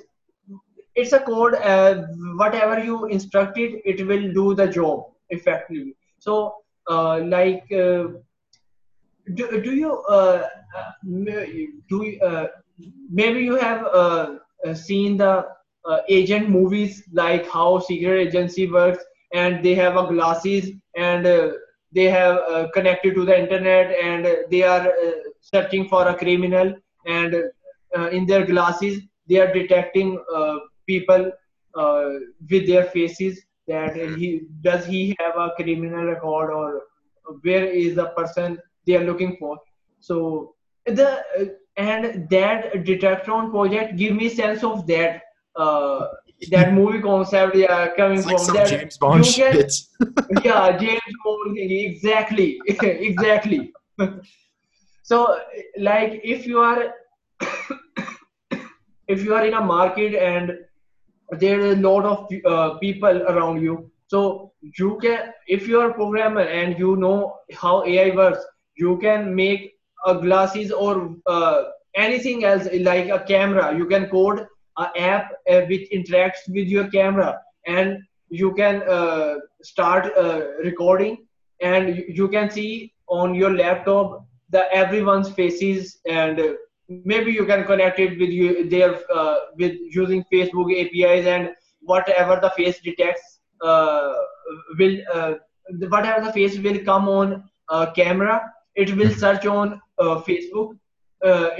it's a code uh, whatever you instruct it it will do the job effectively. So uh, like uh, do, do you uh, do uh, maybe you have uh, uh, seen the uh, agent movies like how secret agency works and they have a glasses and uh, they have uh, connected to the internet and they are uh, searching for a criminal and in their glasses they are detecting people with their faces that he does he have a criminal record or where is the person they are looking for. So the and that detectron project give me sense of that uh, that movie concept yeah coming
It's like
from
some
that
James Bond
can-
shit.
yeah james bond exactly exactly so like if you are if you are in a market and there are a lot of uh, people around you so you can if you are a programmer and you know how ai works you can make glasses or uh, anything else like a camera. You can code an app uh, which interacts with your camera. And you can uh, start uh, recording. And you, can see on your laptop the everyone's faces. And uh, maybe you can connect it with you their uh, with using facebook apis and whatever the face detects will whatever the face will come on camera it will search on facebook uh,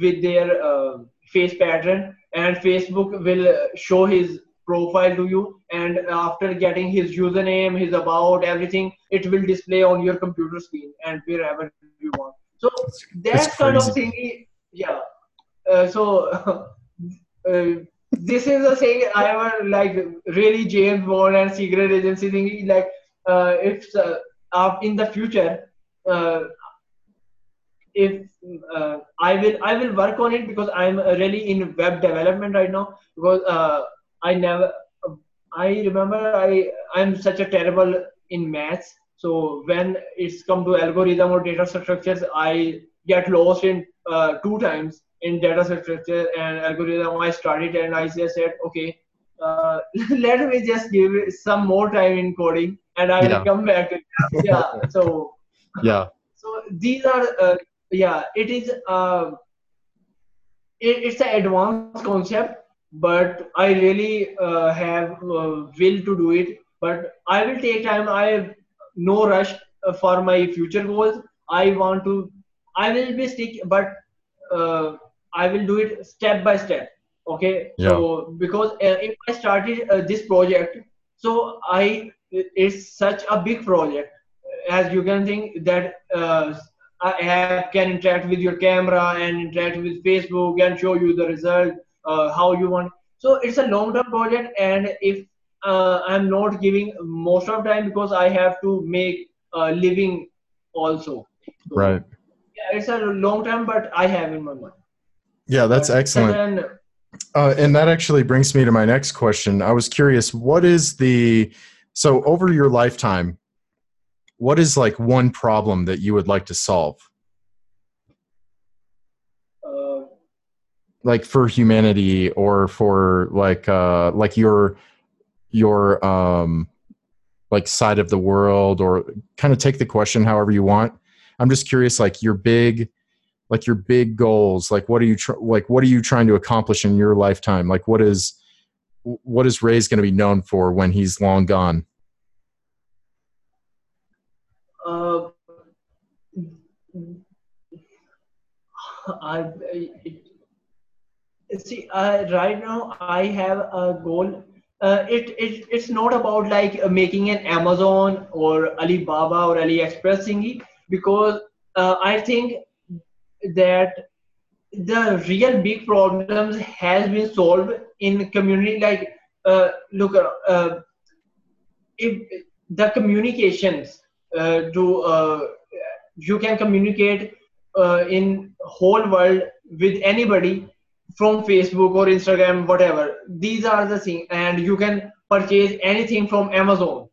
with their uh, face pattern and facebook will uh, show his profile to you and after getting his username his about everything it will display on your computer screen and wherever you want. So that kind of thing yeah. Uh, so uh, this is a thing i ever like really james bond and secret agency thing like uh, if uh, uh, in the future uh, if uh, I will I will work on it because I'm really in web development right now because uh, I never I remember I I'm such a terrible in maths so when it's come to algorithm or data structures I get lost in uh, two times in data structure and algorithm I started and I just said okay uh, let me just give it some more time in coding and I will
Yeah.
come back yeah so
Yeah.
so these are uh, yeah it is uh, it, it's an advanced concept but i really uh, have uh, will to do it. But i will take time. I have no rush uh, for my future goals. I want to i will be stick but uh, i will do it step by step. Okay? So because uh, if i started uh, this project so i it's such a big project. As you can think that uh, app can interact with your camera and interact with facebook and show you the result uh, how you want so it's a long term project and if uh, i'm not giving most of time because i have to make a living also So,
Right.
yeah, it's a long time, but i have in my mind
Yeah, that's
But
excellent.
then,
Uh, and that actually brings me to my next question. I was curious, what is the so over your lifetime, what is like one problem that you would like to solve,
uh,
like for humanity or for like uh like your your um like side of the world or kind of take the question however you want. I'm just curious, like your big like your big goals like what are you tr- like what are you trying to accomplish in your lifetime? Like what is what is Raiz going to be known for when he's long gone
uh, I, see, uh, right now I have a goal uh, it, it it's not about like uh, making an Amazon or Alibaba or AliExpress thingy because uh, I think that the real big problems has been solved in community like uh, look uh, if the communications to uh, you can communicate uh, in whole world with anybody from facebook or instagram whatever. These are the things and you can purchase anything from amazon.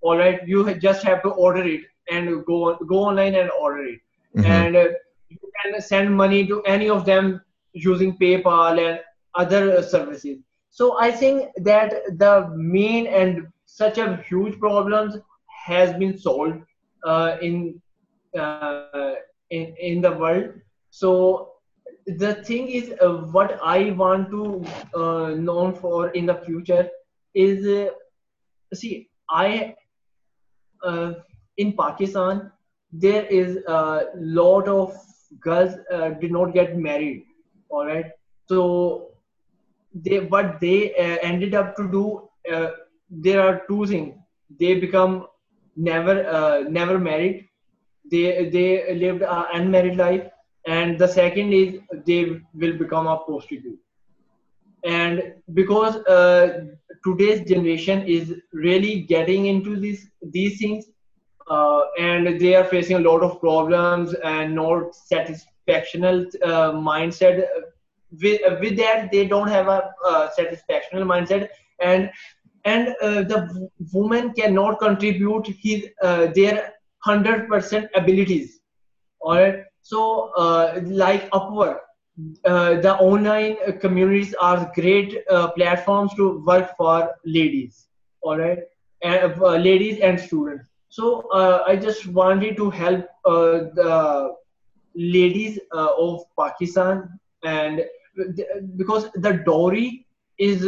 All right you just have to order it and go go online and order it. Mm-hmm. and uh, you can send money to any of them using paypal and other services. So i think that the main and such a huge problems has been sold uh, in, uh, in in the world. So the thing is uh, what i want to uh, know for in the future is uh, see i uh, in pakistan there is a lot of girls uh, did not get married. All right? So they what they ended up to do there are two things. They become never uh, never married. They they lived an unmarried life. And the second is they will become a prostitute. And because uh, today's generation is really getting into these these things uh, and they are facing a lot of problems and not satisfactional uh, mindset. With, with that they don't have a uh, satisfactional mindset. And and uh, the woman cannot contribute his uh, their 100% abilities. All right so uh, like upwork uh, the online communities are great uh, platforms to work for ladies. All right and uh, ladies and students. So i just wanted to help the ladies of pakistan. And because the dowry is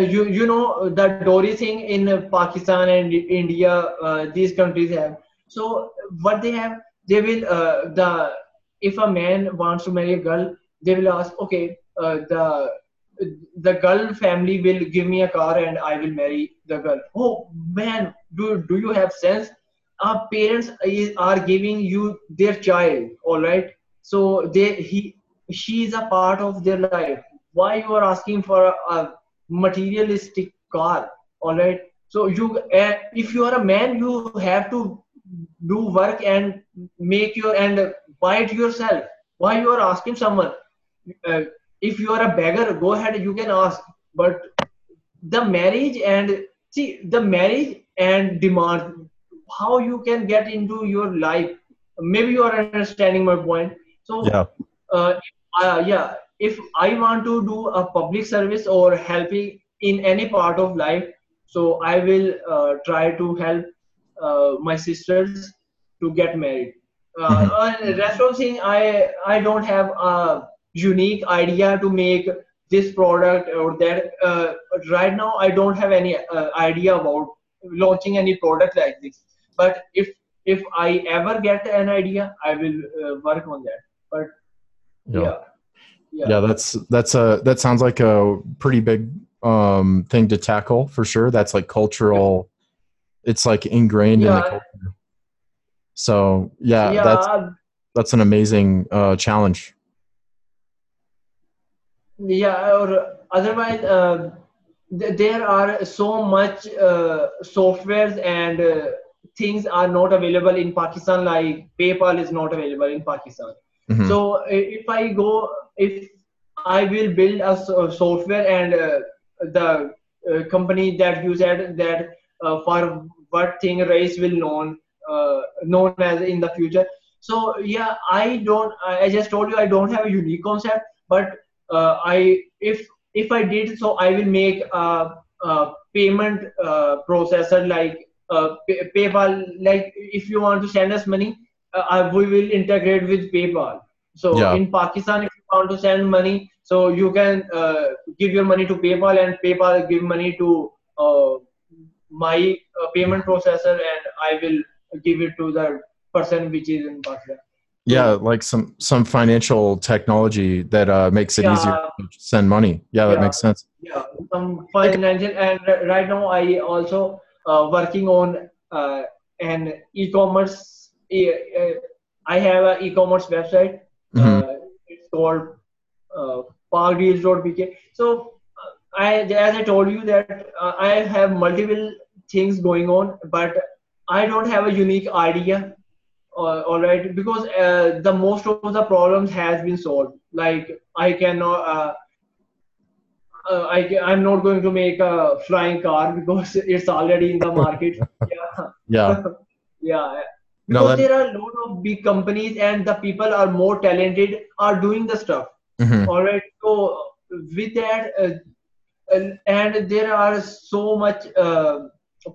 you you know the dowry thing in Pakistan and India uh, these countries have. So what they have they will uh, the if a man wants to marry a girl they will ask okay uh, the the girl family will give me a car and I will marry the girl. Oh man do do you have sense? Our parents are giving you their child all right? So they he she is a part of their life. Why you are asking for a materialistic car all right so you uh, if you are a man you have to do work and make your and buy it yourself. Why you are asking someone? Uh, if you are a beggar go ahead you can ask. But the marriage and see the marriage and demand how you can get into your life? Maybe you are understanding my point. So
yeah.
uh, uh, yeah, if I want to do a public service or helping in any part of life, so I will uh, try to help uh, my sisters to get married. Uh, mm-hmm. rest of thing, I I don't have a unique idea to make this product or that. Uh, right now, I don't have any uh, idea about launching any product like this. But if if I ever get an idea, I will uh, work on that. But yeah. yeah.
Yeah. yeah that's that's a that sounds like a pretty big um thing to tackle for sure that's like cultural it's like ingrained yeah. in the culture so yeah, yeah that's that's an amazing uh challenge
yeah or otherwise uh, th- there are so much uh, softwares and uh, things are not available in pakistan like paypal is not available in pakistan Mm-hmm. So if I go, if I will build a software and uh, the uh, company that you said that uh, for what thing Raiz will known uh, known as in the future. So yeah, I don't. I just told you I don't have a unique concept, but uh, I if if I did so, I will make a, a payment uh, processor like PayPal. Like if you want to send us money, uh, we will integrate with PayPal. So yeah. in Pakistan, if you want to send money, so you can uh, give your money to PayPal and PayPal give money to uh, my uh, payment processor and I will give it to the person which is in Pakistan.
Yeah, like some some financial technology that uh, makes it yeah. easier to send money. Yeah, that
yeah.
makes sense.
Yeah, some financial and right now I also uh, working on uh, an e-commerce. Uh, I have an e-commerce website.
Mhm.
Uh, it's called uh, parkdeals.bk. So uh, I, as I told you that uh, I have multiple things going on, but I don't have a unique idea. Uh, all right, because uh, the most of the problems has been solved. Like I cannot. Uh, uh, I, I'm not going to make a flying car because it's already in the market. yeah,
Yeah.
yeah.
No,
Because
that-
there are a lot of big companies and the people are more talented are doing the stuff.
Mhm.
All right. So with that, uh, and, there are so much uh,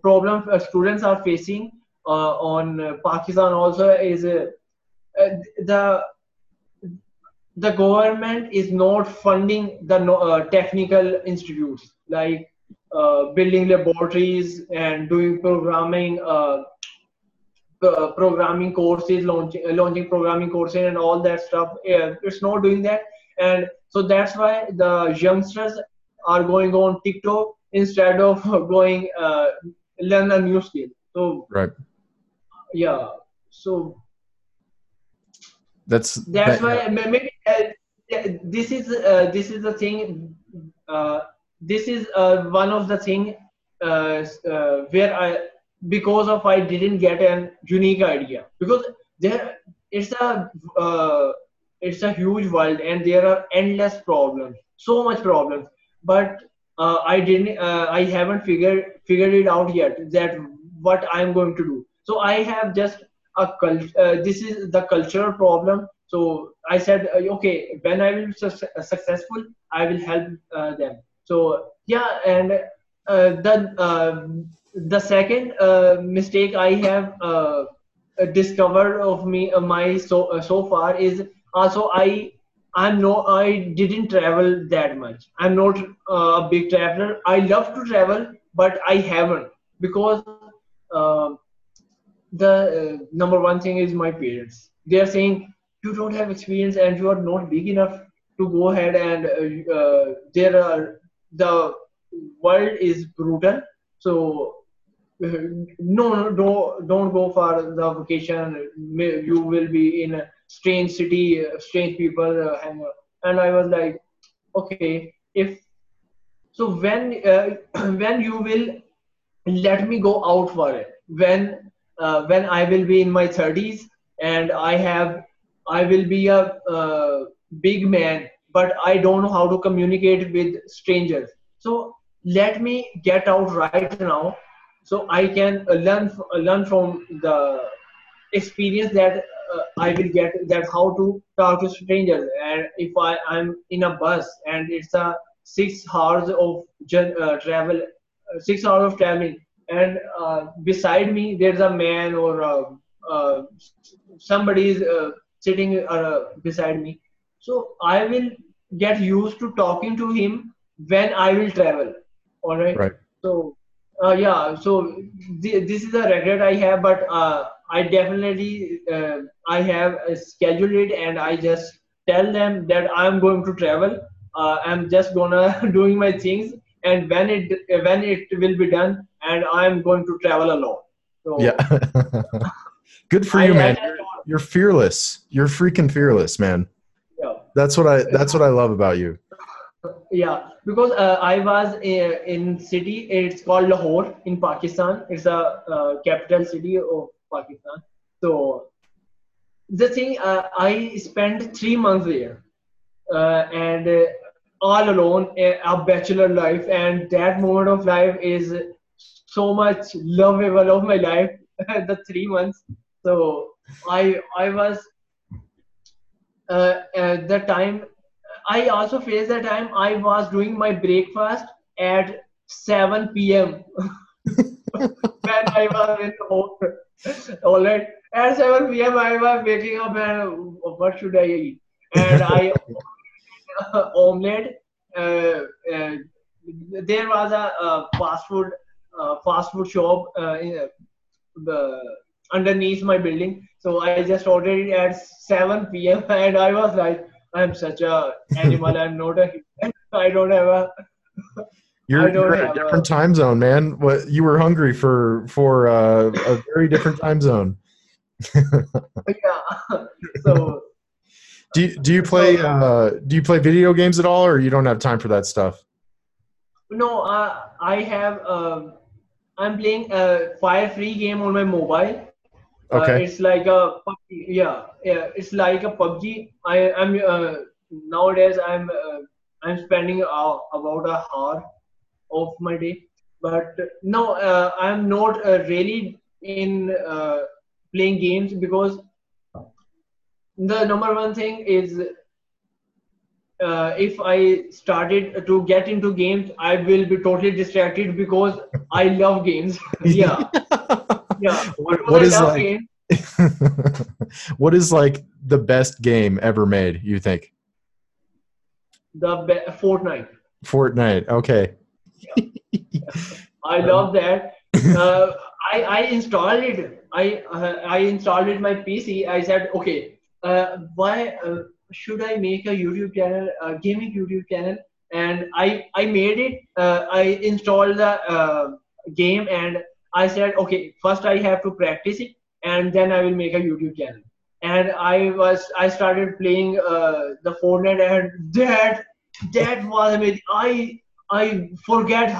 problems uh, students are facing uh, on uh, Pakistan also is uh, the the government is not funding the uh, technical institutes like uh, building laboratories and doing programming uh, programming courses launching uh, launching programming courses and all that stuff. Yeah, it's not doing that. And so that's why the youngsters are going on tiktok instead of going uh, learn a new skill. So
Right.
yeah. So
That's
that's
that-
why ma- maybe uh, this is uh, this is the thing uh, this is uh, one of the thing uh, uh, where i because of i didn't get a unique idea. Because there it's a uh, it's a huge world and there are endless problems so much problems. But uh, i didn't uh, i haven't figured figured it out yet that what i'm going to do. So i have just a cult uh, this is the cultural problem. So i said uh, okay when i will be su- successful i will help uh, them. So yeah and uh, the uh, the second uh, mistake i have uh, discovered of me uh, my so uh, so far is also i i'm no i didn't travel that much. I'm not uh, a big traveler. I love to travel but i haven't because uh, the number one thing is my parents. They are saying you don't have experience and you are not big enough to go ahead and there are the world is brutal. So no no don't go for the vacation. You will be in a strange city uh, strange people uh, hang and i was like okay if so when uh, when you will let me go out for it? When uh, when i will be in my 30s and i have i will be a uh, big man but i don't know how to communicate with strangers. So let me get out right now so i can learn learn from the experience that uh, i will get that how to talk to strangers. And if i i'm in a bus and it's a six hours of uh, travel uh, six hours of traveling and uh, beside me there's a man or uh, uh, somebody is uh, sitting uh, beside me. So i will get used to talking to him when i will travel. All right
Right.
so uh, yeah so th- this is a regret i have but uh, i definitely uh, i have scheduled it and i just tell them that i'm going to travel uh, i'm just gonna doing my things and when it when it will be done and i'm going to travel alone so
yeah. Good for
I-
you, man.
just-
You're fearless. You're freaking fearless, man.
yeah.
That's what I that's what I love about you.
Yeah because uh, i was uh, in city it's called lahore in pakistan. It's a uh, capital city of pakistan. So the thing uh, i spent three months there uh, and uh, all alone a, bachelor life. And that moment of life is so much lovable of my life the three months. So i i was uh, at the time i also faced the time i was doing my breakfast at 7 p.m when i was in home all right at 7 p.m i was waking up and what should i eat and i omelette uh, uh, there was a, uh fast food fast food shop uh, in, uh, underneath my building. So I just ordered it at 7 p.m. and I was like, I'm such a animal. I'm not a human. I don't have a.
You're, you're in a
have a-
different time zone, man. What you were hungry for for uh, a very different time zone.
yeah. so
Do you, do you play uh, do you play video games at all, or you don't have time for that stuff?
no, uh, I have. Um, I'm playing a fire free game on my mobile. Uh,
Okay.
it's like a PUBG. Yeah, yeah. It's like a PUBG. I I'm uh, nowadays I'm uh, I'm spending uh, about a hour of my day, but no, uh, I'm not uh, really in uh, playing games because the number one thing is uh, if I started to get into games, I will be totally distracted because I love games. yeah, yeah.
What, what is like? what is like the best game ever made? You think
the be- Fortnite.
Fortnite? Okay.
I love that. Uh, I I installed it. I uh, I installed it my PC. I said, okay, uh, why uh, should I make a YouTube channel, a gaming YouTube channel? And I I made it. Uh, I installed the uh, game and I said, okay, first I have to practice it, and then I will make a YouTube channel. And I was I started playing uh, the Fortnite, and that that was amazing. I I forget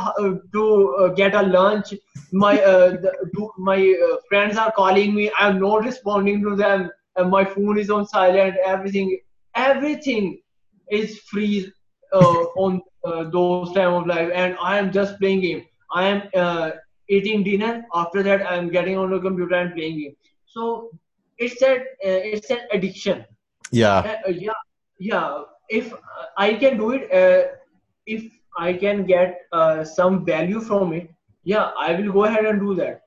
to uh, get a lunch. My uh, the, my uh, friends are calling me. I'm not responding to them. And my phone is on silent. Everything everything is free uh, on uh, those time of life, and I am just playing game. I am uh, eating dinner. After that, I am getting on the computer and playing game. So it's that uh, it's an addiction
Yeah.
uh, yeah yeah if uh, i can do it uh, if i can get uh, some value from it yeah i will go ahead and do that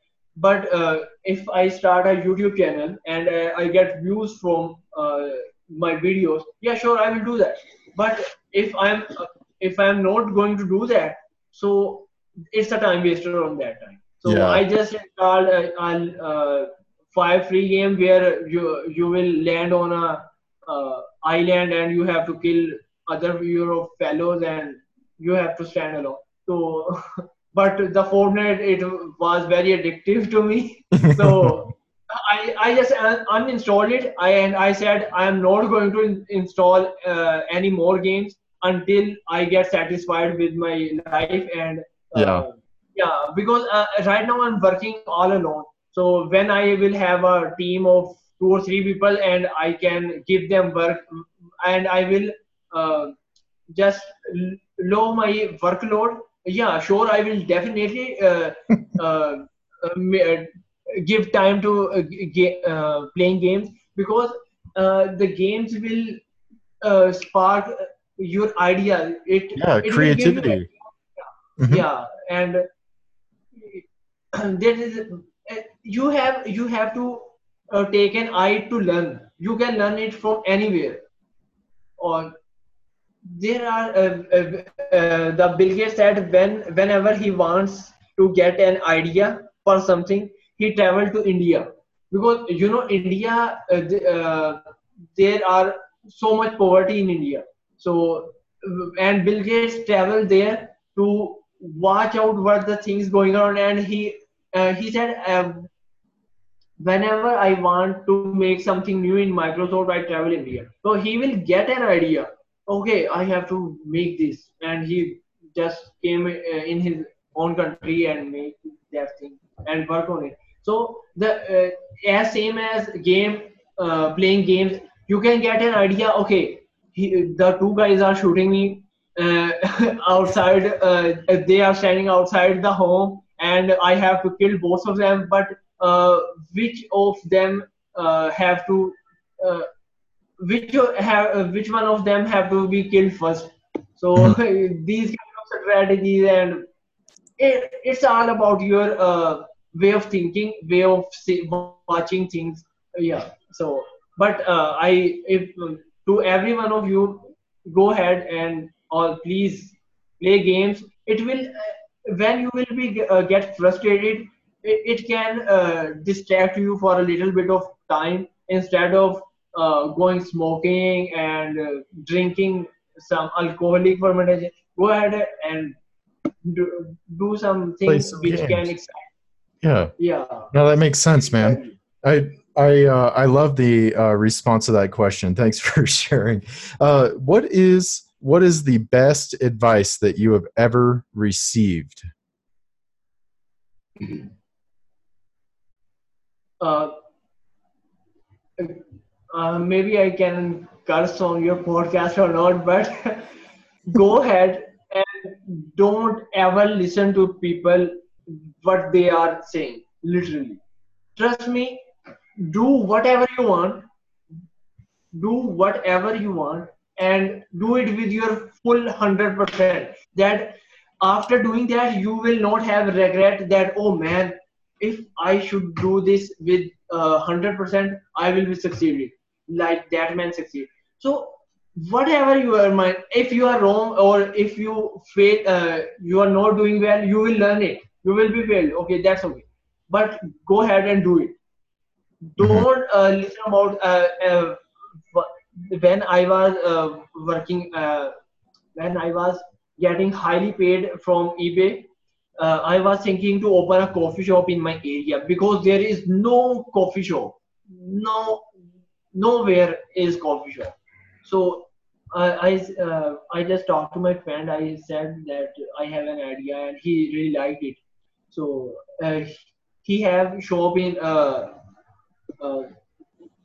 but uh, if i start a youtube channel and uh, i get views from uh, my videos yeah sure i will do that but if i'm uh, if i'm not going to do that so it's a time waster on that time so
Yeah.
i just installed a, a, uh five free game where you you will land on a uh, island and you have to kill other your fellows and you have to stand alone. So, but the Fortnite it was very addictive to me. So I I just uninstalled it. I and I said I am not going to in- install uh, any more games until I get satisfied with my life and uh,
Yeah.
yeah because uh, right now I'm working all alone. So when I will have a team of two or three people and I can give them work and I will uh, just l- low my workload. Yeah, sure, I will definitely uh, uh, uh, give time to uh, ga- uh, playing games because uh, the games will uh, spark your idea. It
Yeah.
it will give you-
Creativity. Mhm.
yeah and there is you have you have to uh, take an eye to learn. You can learn it from anywhere. Or there are uh, uh, uh, the bill gates said when whenever he wants to get an idea for something he traveled to india. Because you know india uh, uh, there are so much poverty in india. So and bill gates traveled there to watch out what the things going on. And he uh, he said um, whenever i want to make something new in microsoft i travel india. So he will get an idea. Okay i have to make this. And he just came uh, in his own country and make that thing and work on it. So the uh, as same as game uh, playing games you can get an idea okay he, the two guys are shooting me outside uh, they are standing outside the home and i have to kill both of them but uh, which of them uh, have to uh, which have uh, which one of them have to be killed first? So these kind of strategies and it, it's all about your uh, way of thinking way of see, watching things. Yeah so but uh, i if to every one of you go ahead and or please play games it will uh, when you will be uh, get frustrated it, it can uh, distract you for a little bit of time instead of uh, going smoking and uh, drinking some alcoholic fermentation go ahead and do, do some things
some
which
games.
can excite.
Yeah.
Yeah.
No, that makes sense, man. I I uh, I love the uh, response to that question. Thanks for sharing. Uh, what is what is the best advice that you have ever received?
Uh, uh, maybe I can curse on your podcast or not, but go ahead and don't ever listen to people what they are saying. Literally, trust me. Do whatever you want. Do whatever you want, and do it with your full hundred percent. That after doing that, you will not have regret. That oh man, if I should do this with uh, hundred percent, I will be succeeding. Like that man succeed. So whatever you are mind, if you are wrong or if you fail, uh, you are not doing well, you will learn it. You will be failed. Okay, that's okay. But go ahead and do it. Don't uh, listen about uh, uh, when I was uh, working, uh, when I was getting highly paid from eBay uh, I was thinking to open a coffee shop in my area because there is no coffee shop. No, nowhere is coffee shop. So I I, uh, I just talked to my friend. I said that I have an idea, and he really liked it. So he have shop in uh, uh,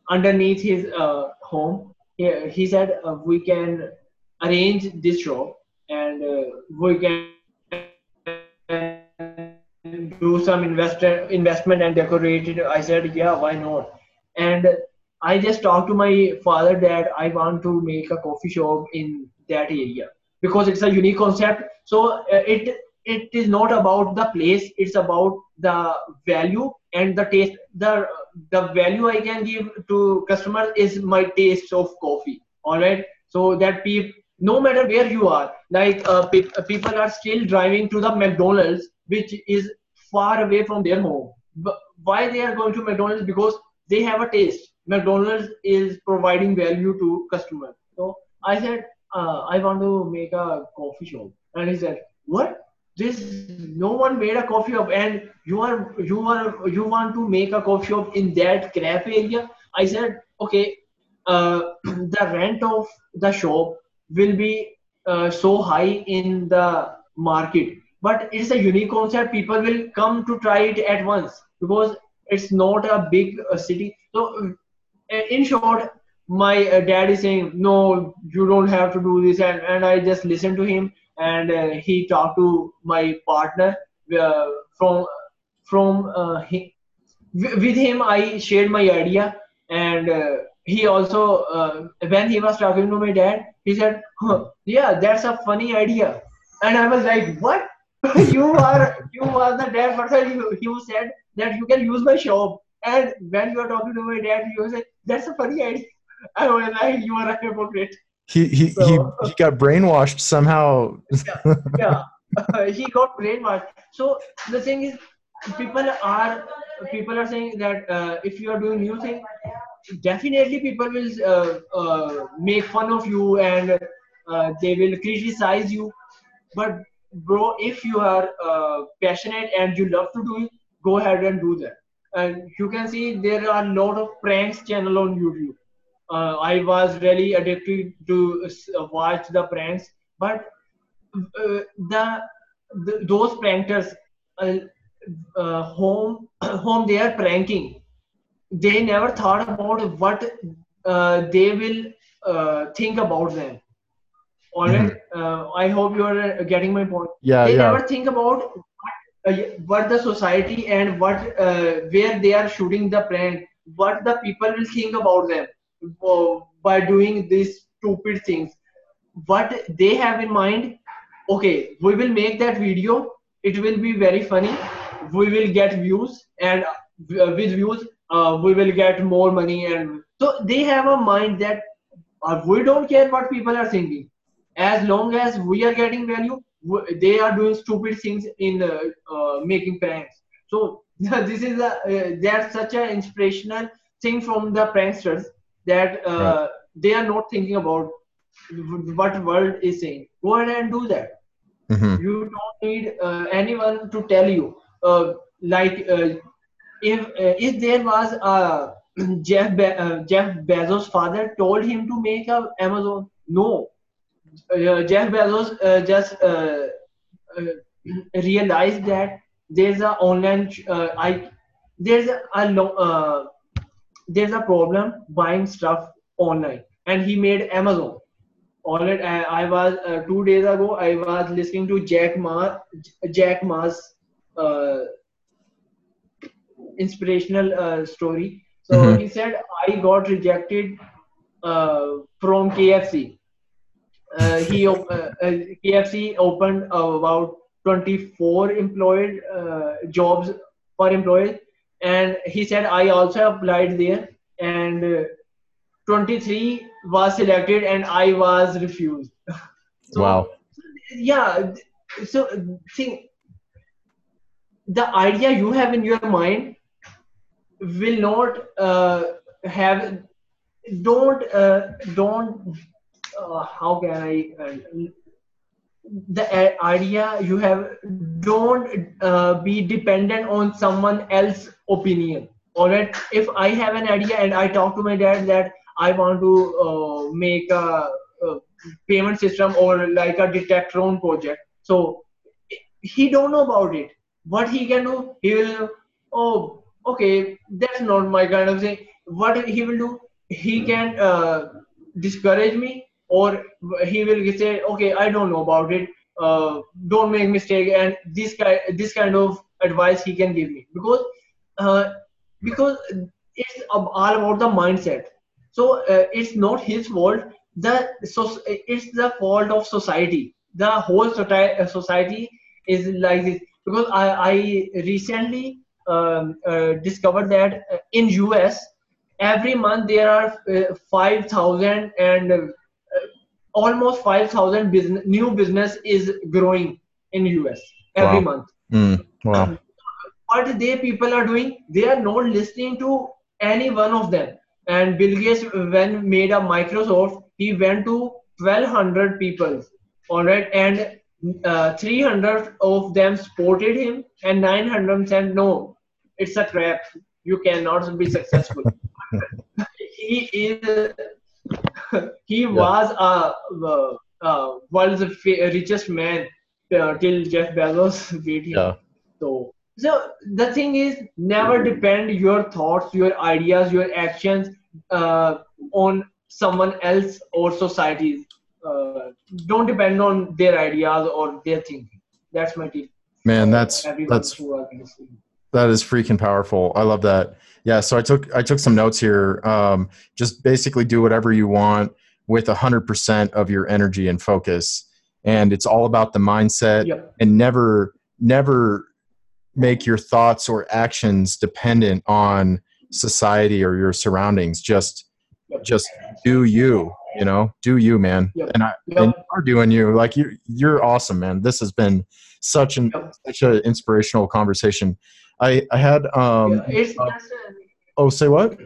underneath his uh, home. He, he said uh, we can arrange this shop and uh, we can do some investor investment and decorate it. I said, yeah, why not? And I just talked to my father that I want to make a coffee shop in that area because it's a unique concept. So uh, it it is not about the place; it's about the value and the taste. the The value I can give to customers is my taste of coffee. All right, so that people no matter where you are like uh, pe- uh, people are still driving to the mcdonald's which is far away from their home. But why they are going to mcdonald's? Because they have a taste. Mcdonald's is providing value to customers so i said uh, i want to make a coffee shop. And he said what this no one made a coffee shop and you are you are you want to make a coffee shop in that crap area? I said okay uh, the rent of the shop will be uh, so high in the market but it's a unique concept. People will come to try it at once because it's not a big uh, city. So uh, in short my uh, dad is saying no you don't have to do this and, and i just listened to him and uh, he talked to my partner uh, from from uh, he, wi- with him i shared my idea and uh, he also uh, when he was talking to my dad he said huh, yeah that's a funny idea. And i was like what? You are you are the dad person. You, you said that you can use my shop. And when you are talking to my dad you say that's a funny idea. I was like you are a hypocrite
He he
So-
he, he got brainwashed somehow.
yeah he got brainwashed. So the thing is people are people are saying that uh, if you are doing new thing definitely people will uh, uh, make fun of you and uh, they will criticize you. But bro if you are uh, passionate and you love to do it go ahead and do that. And you can see there are a lot of pranks channel on youtube uh, i was really addicted to uh, watch the pranks but uh, the, the those prankers uh, uh, home home they are pranking they never thought about what uh, they will uh, think about them all right? uh, i hope you are getting my point
Yeah,
they
yeah.
never think about what, uh, what the society and what uh, where they are shooting the prank what the people will think about them by doing these stupid things. What they have in mind okay we will make that video. It will be very funny. We will get views and uh, with views uh, we will get more money and so they have a mind that uh, we don't care what people are thinking. As long as we are getting value they are doing stupid things in uh, making pranks. So this is a uh, that's such an inspirational thing from the pranksters that uh, they are not thinking about what world is saying go ahead and do that
Mhm.
you don't need uh, anyone to tell you uh, like uh, if uh, if there was uh, Jeff Be- uh, Jeff Bezos' father told him to make a Amazon. No, uh, Jeff Bezos uh, just uh, uh, realized that there's a online uh, I there's a, a uh, there's a problem buying stuff online, and he made Amazon. All right, I, I was uh, two days ago. I was listening to Jack Ma, Jack Ma's uh, inspirational uh, story. So
Mhm.
he said, I got rejected uh, from KFC. Uh, he uh, KFC opened uh, about 24 employed uh, jobs per employees, and he said I also applied there, and uh, 23 was selected, and I was refused. So,
Wow.
Yeah. So think the idea you have in your mind will not uh, have don't uh, don't uh, how can i uh, the idea you have don't uh, be dependent on someone else's opinion. All right if i have an idea and i talk to my dad that i want to uh, make a, a payment system or like a detectron project so he don't know about it. What he can do he will oh okay that's not my kind of thing. What he will do he can uh, discourage me or he will say okay i don't know about it. Uh, don't make mistake and this kind this kind of advice he can give me. Because uh, because it's all about the mindset. So uh, it's not his fault. The so it's the fault of society. The whole society, society is like this. Because i, I recently um, uh, discovered that uh, in us every month there are uh, 5000 and uh, almost 5000 business new business is growing in us every
Wow.
month
Mm. Wow.
what they people are doing they are not listening to any one of them and bill gates when made a microsoft he went to 1200 people all right and uh, 300 of them supported him and 900 said no it's a trap you cannot be successful he is he was a, uh uh world's fa- richest man uh, till jeff bezos beat him
Yeah.
so, so the thing is, never depend your thoughts, your ideas, your actions uh, on someone else or societies. Uh, don't depend on their ideas or their thinking. That's my tip.
Man, that's that's
who are listening.
that is freaking powerful. I love that. Yeah. So I took I took some notes here. Um, just basically do whatever you want with hundred percent of your energy and focus, and it's all about the mindset.
Yep.
and never never make your thoughts or actions dependent on society or your surroundings just
Yep.
just do you you know do you man
Yep.
and i and you are doing you like you you're awesome man this has been such an
Yep.
such an inspirational conversation i i had um
Yeah, it's
uh,
just a,
oh say what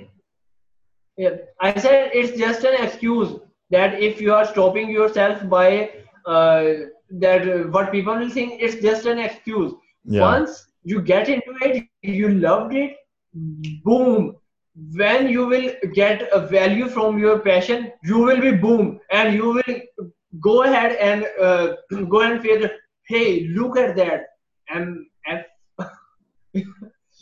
yeah. I said it's just an excuse that if you are stopping yourself by uh, that uh, what people will think, it's just an excuse.
yeah
once you get into it you loved it boom when you will get a value from your passion you will be boom and you will go ahead and uh, go and feel hey look at that. And and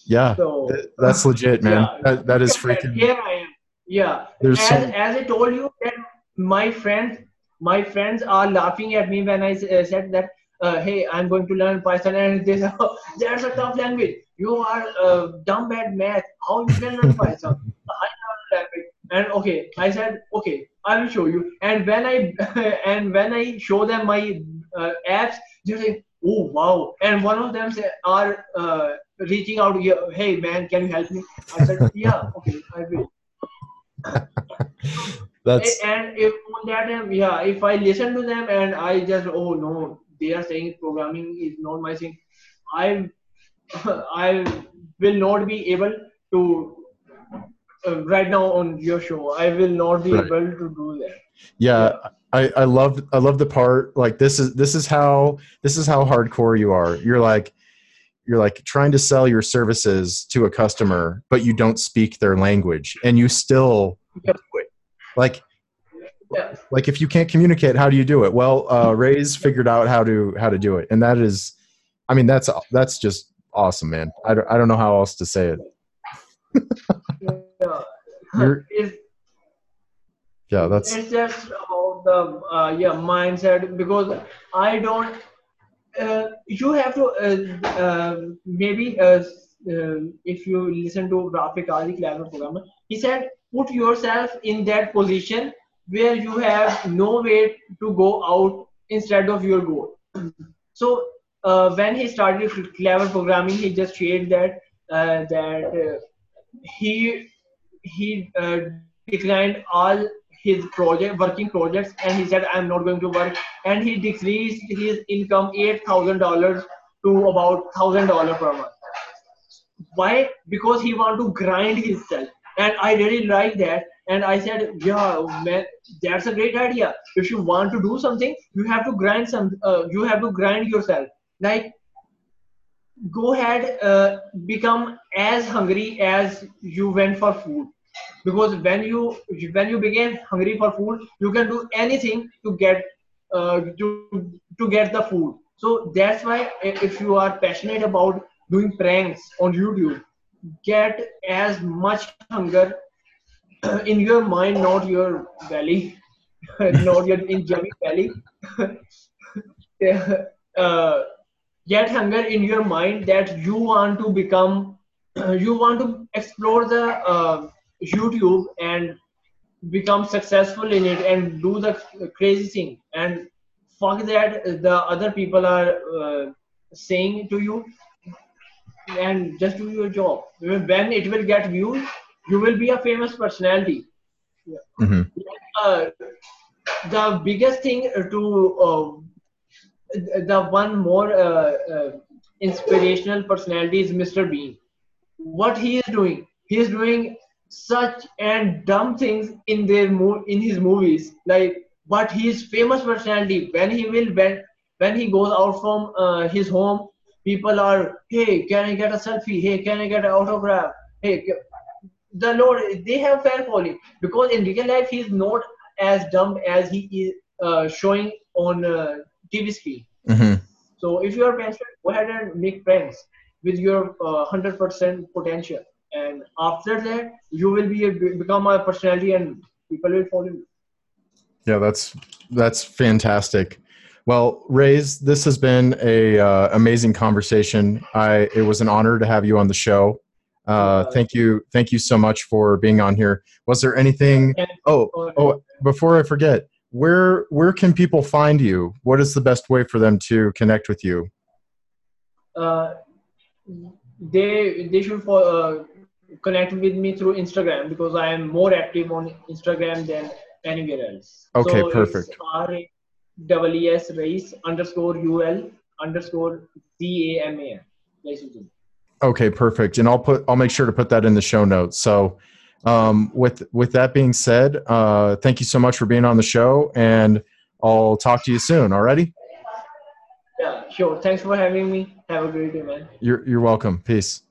yeah
so
that's legit man.
Yeah.
that, that is freaking
here i am. Yeah.
There's
as,
some
as I told you that my friends my friends are laughing at me when I uh, said that uh, hey I'm going to learn Python and they say oh, that's a tough language. You are uh, dumb at math. How you can learn Python? I language. And okay I said okay I will show you. And when I and when I show them my uh, apps they say oh wow and one of them say are uh, reaching out here hey man can you help me I said yeah okay I will
that's
and if on that time, yeah, if I listen to them and I just oh no, they are saying programming is not my thing, I I will not be able to uh, right now on your show. I will not be
Right.
able to do that.
yeah I, I love I love the part like this is this is how this is how hardcore you are. You're like you're like trying to sell your services to a customer, but you don't speak their language, and you still like like if you can't communicate, how do you do it? Well, uh, Raiz figured out how to how to do it, and that is, I mean, that's that's just awesome, man. I don't, I don't know how else to say it.
Yeah.
You're-
It's,
Yeah, that's
it's just about the uh, yeah mindset because I don't. Uh, you have to uh, uh, maybe uh, uh, if you listen to Rafeh Qazi, clever programmer, he said put yourself in that position where you have no way to go out instead of your goal. So when he started clever programming, he just shared that that he he declined all his project working projects and he said i'm not going to work. And he decreased his income eight thousand dollars to about thousand dollar per month. Why? Because he want to grind himself. And i really like that. And i said yeah man that's a great idea. If you want to do something you have to grind some uh, you have to grind yourself. Like go ahead uh, become as hungry as you went for food because when you when you begin hungry for food you can do anything to get uh, to to get the food. So that's why if you are passionate about doing pranks on youtube get as much hunger in your mind not your belly not your in Jimmy belly. Uh, get hunger in your mind that you want to become you want to explore the uh, youtube and become successful in it and do the crazy thing and fuck that the other people are uh, saying to you and just do your job when it will get views you will be a famous personality
hmm
uh, the biggest thing to uh, the one more uh, uh, inspirational personality is Mr. Bean. What he is doing, he is doing such and dumb things in their mo- in his movies. Like, but he is famous personality. When he will when when he goes out from uh, his home, people are, hey, can I get a selfie? Hey, can I get an autograph? Hey, the Lord, they have fan following because in real life he's not as dumb as he is uh, showing on uh, TV screen.
hmm
So if you are passionate, go ahead and make friends with your uh, 100% potential, and after that you will be a, become a personality and people will follow you.
Yeah, that's that's fantastic. Well, Raiz, this has been a uh, amazing conversation. I it was an honor to have you on the show. Uh, thank you, thank you so much for being on here. Was there anything? Oh, oh, before I forget, where where can people find you? What is the best way for them to connect with you?
Uh, they they should fo- uh, connect with me through Instagram because I am more active on Instagram than anywhere else.
Okay,
so
perfect.
R A double E S race underscore U L underscore Z A M A N. Race Ujjwal.
Okay, perfect. And I'll put I'll make sure to put that in the show notes. So um, with with that being said, uh, thank you so much for being on the show, and I'll talk to you soon. Alrighty,
Yeah, sure. Thanks for having me. Have a great day, man.
you're you're welcome. Peace.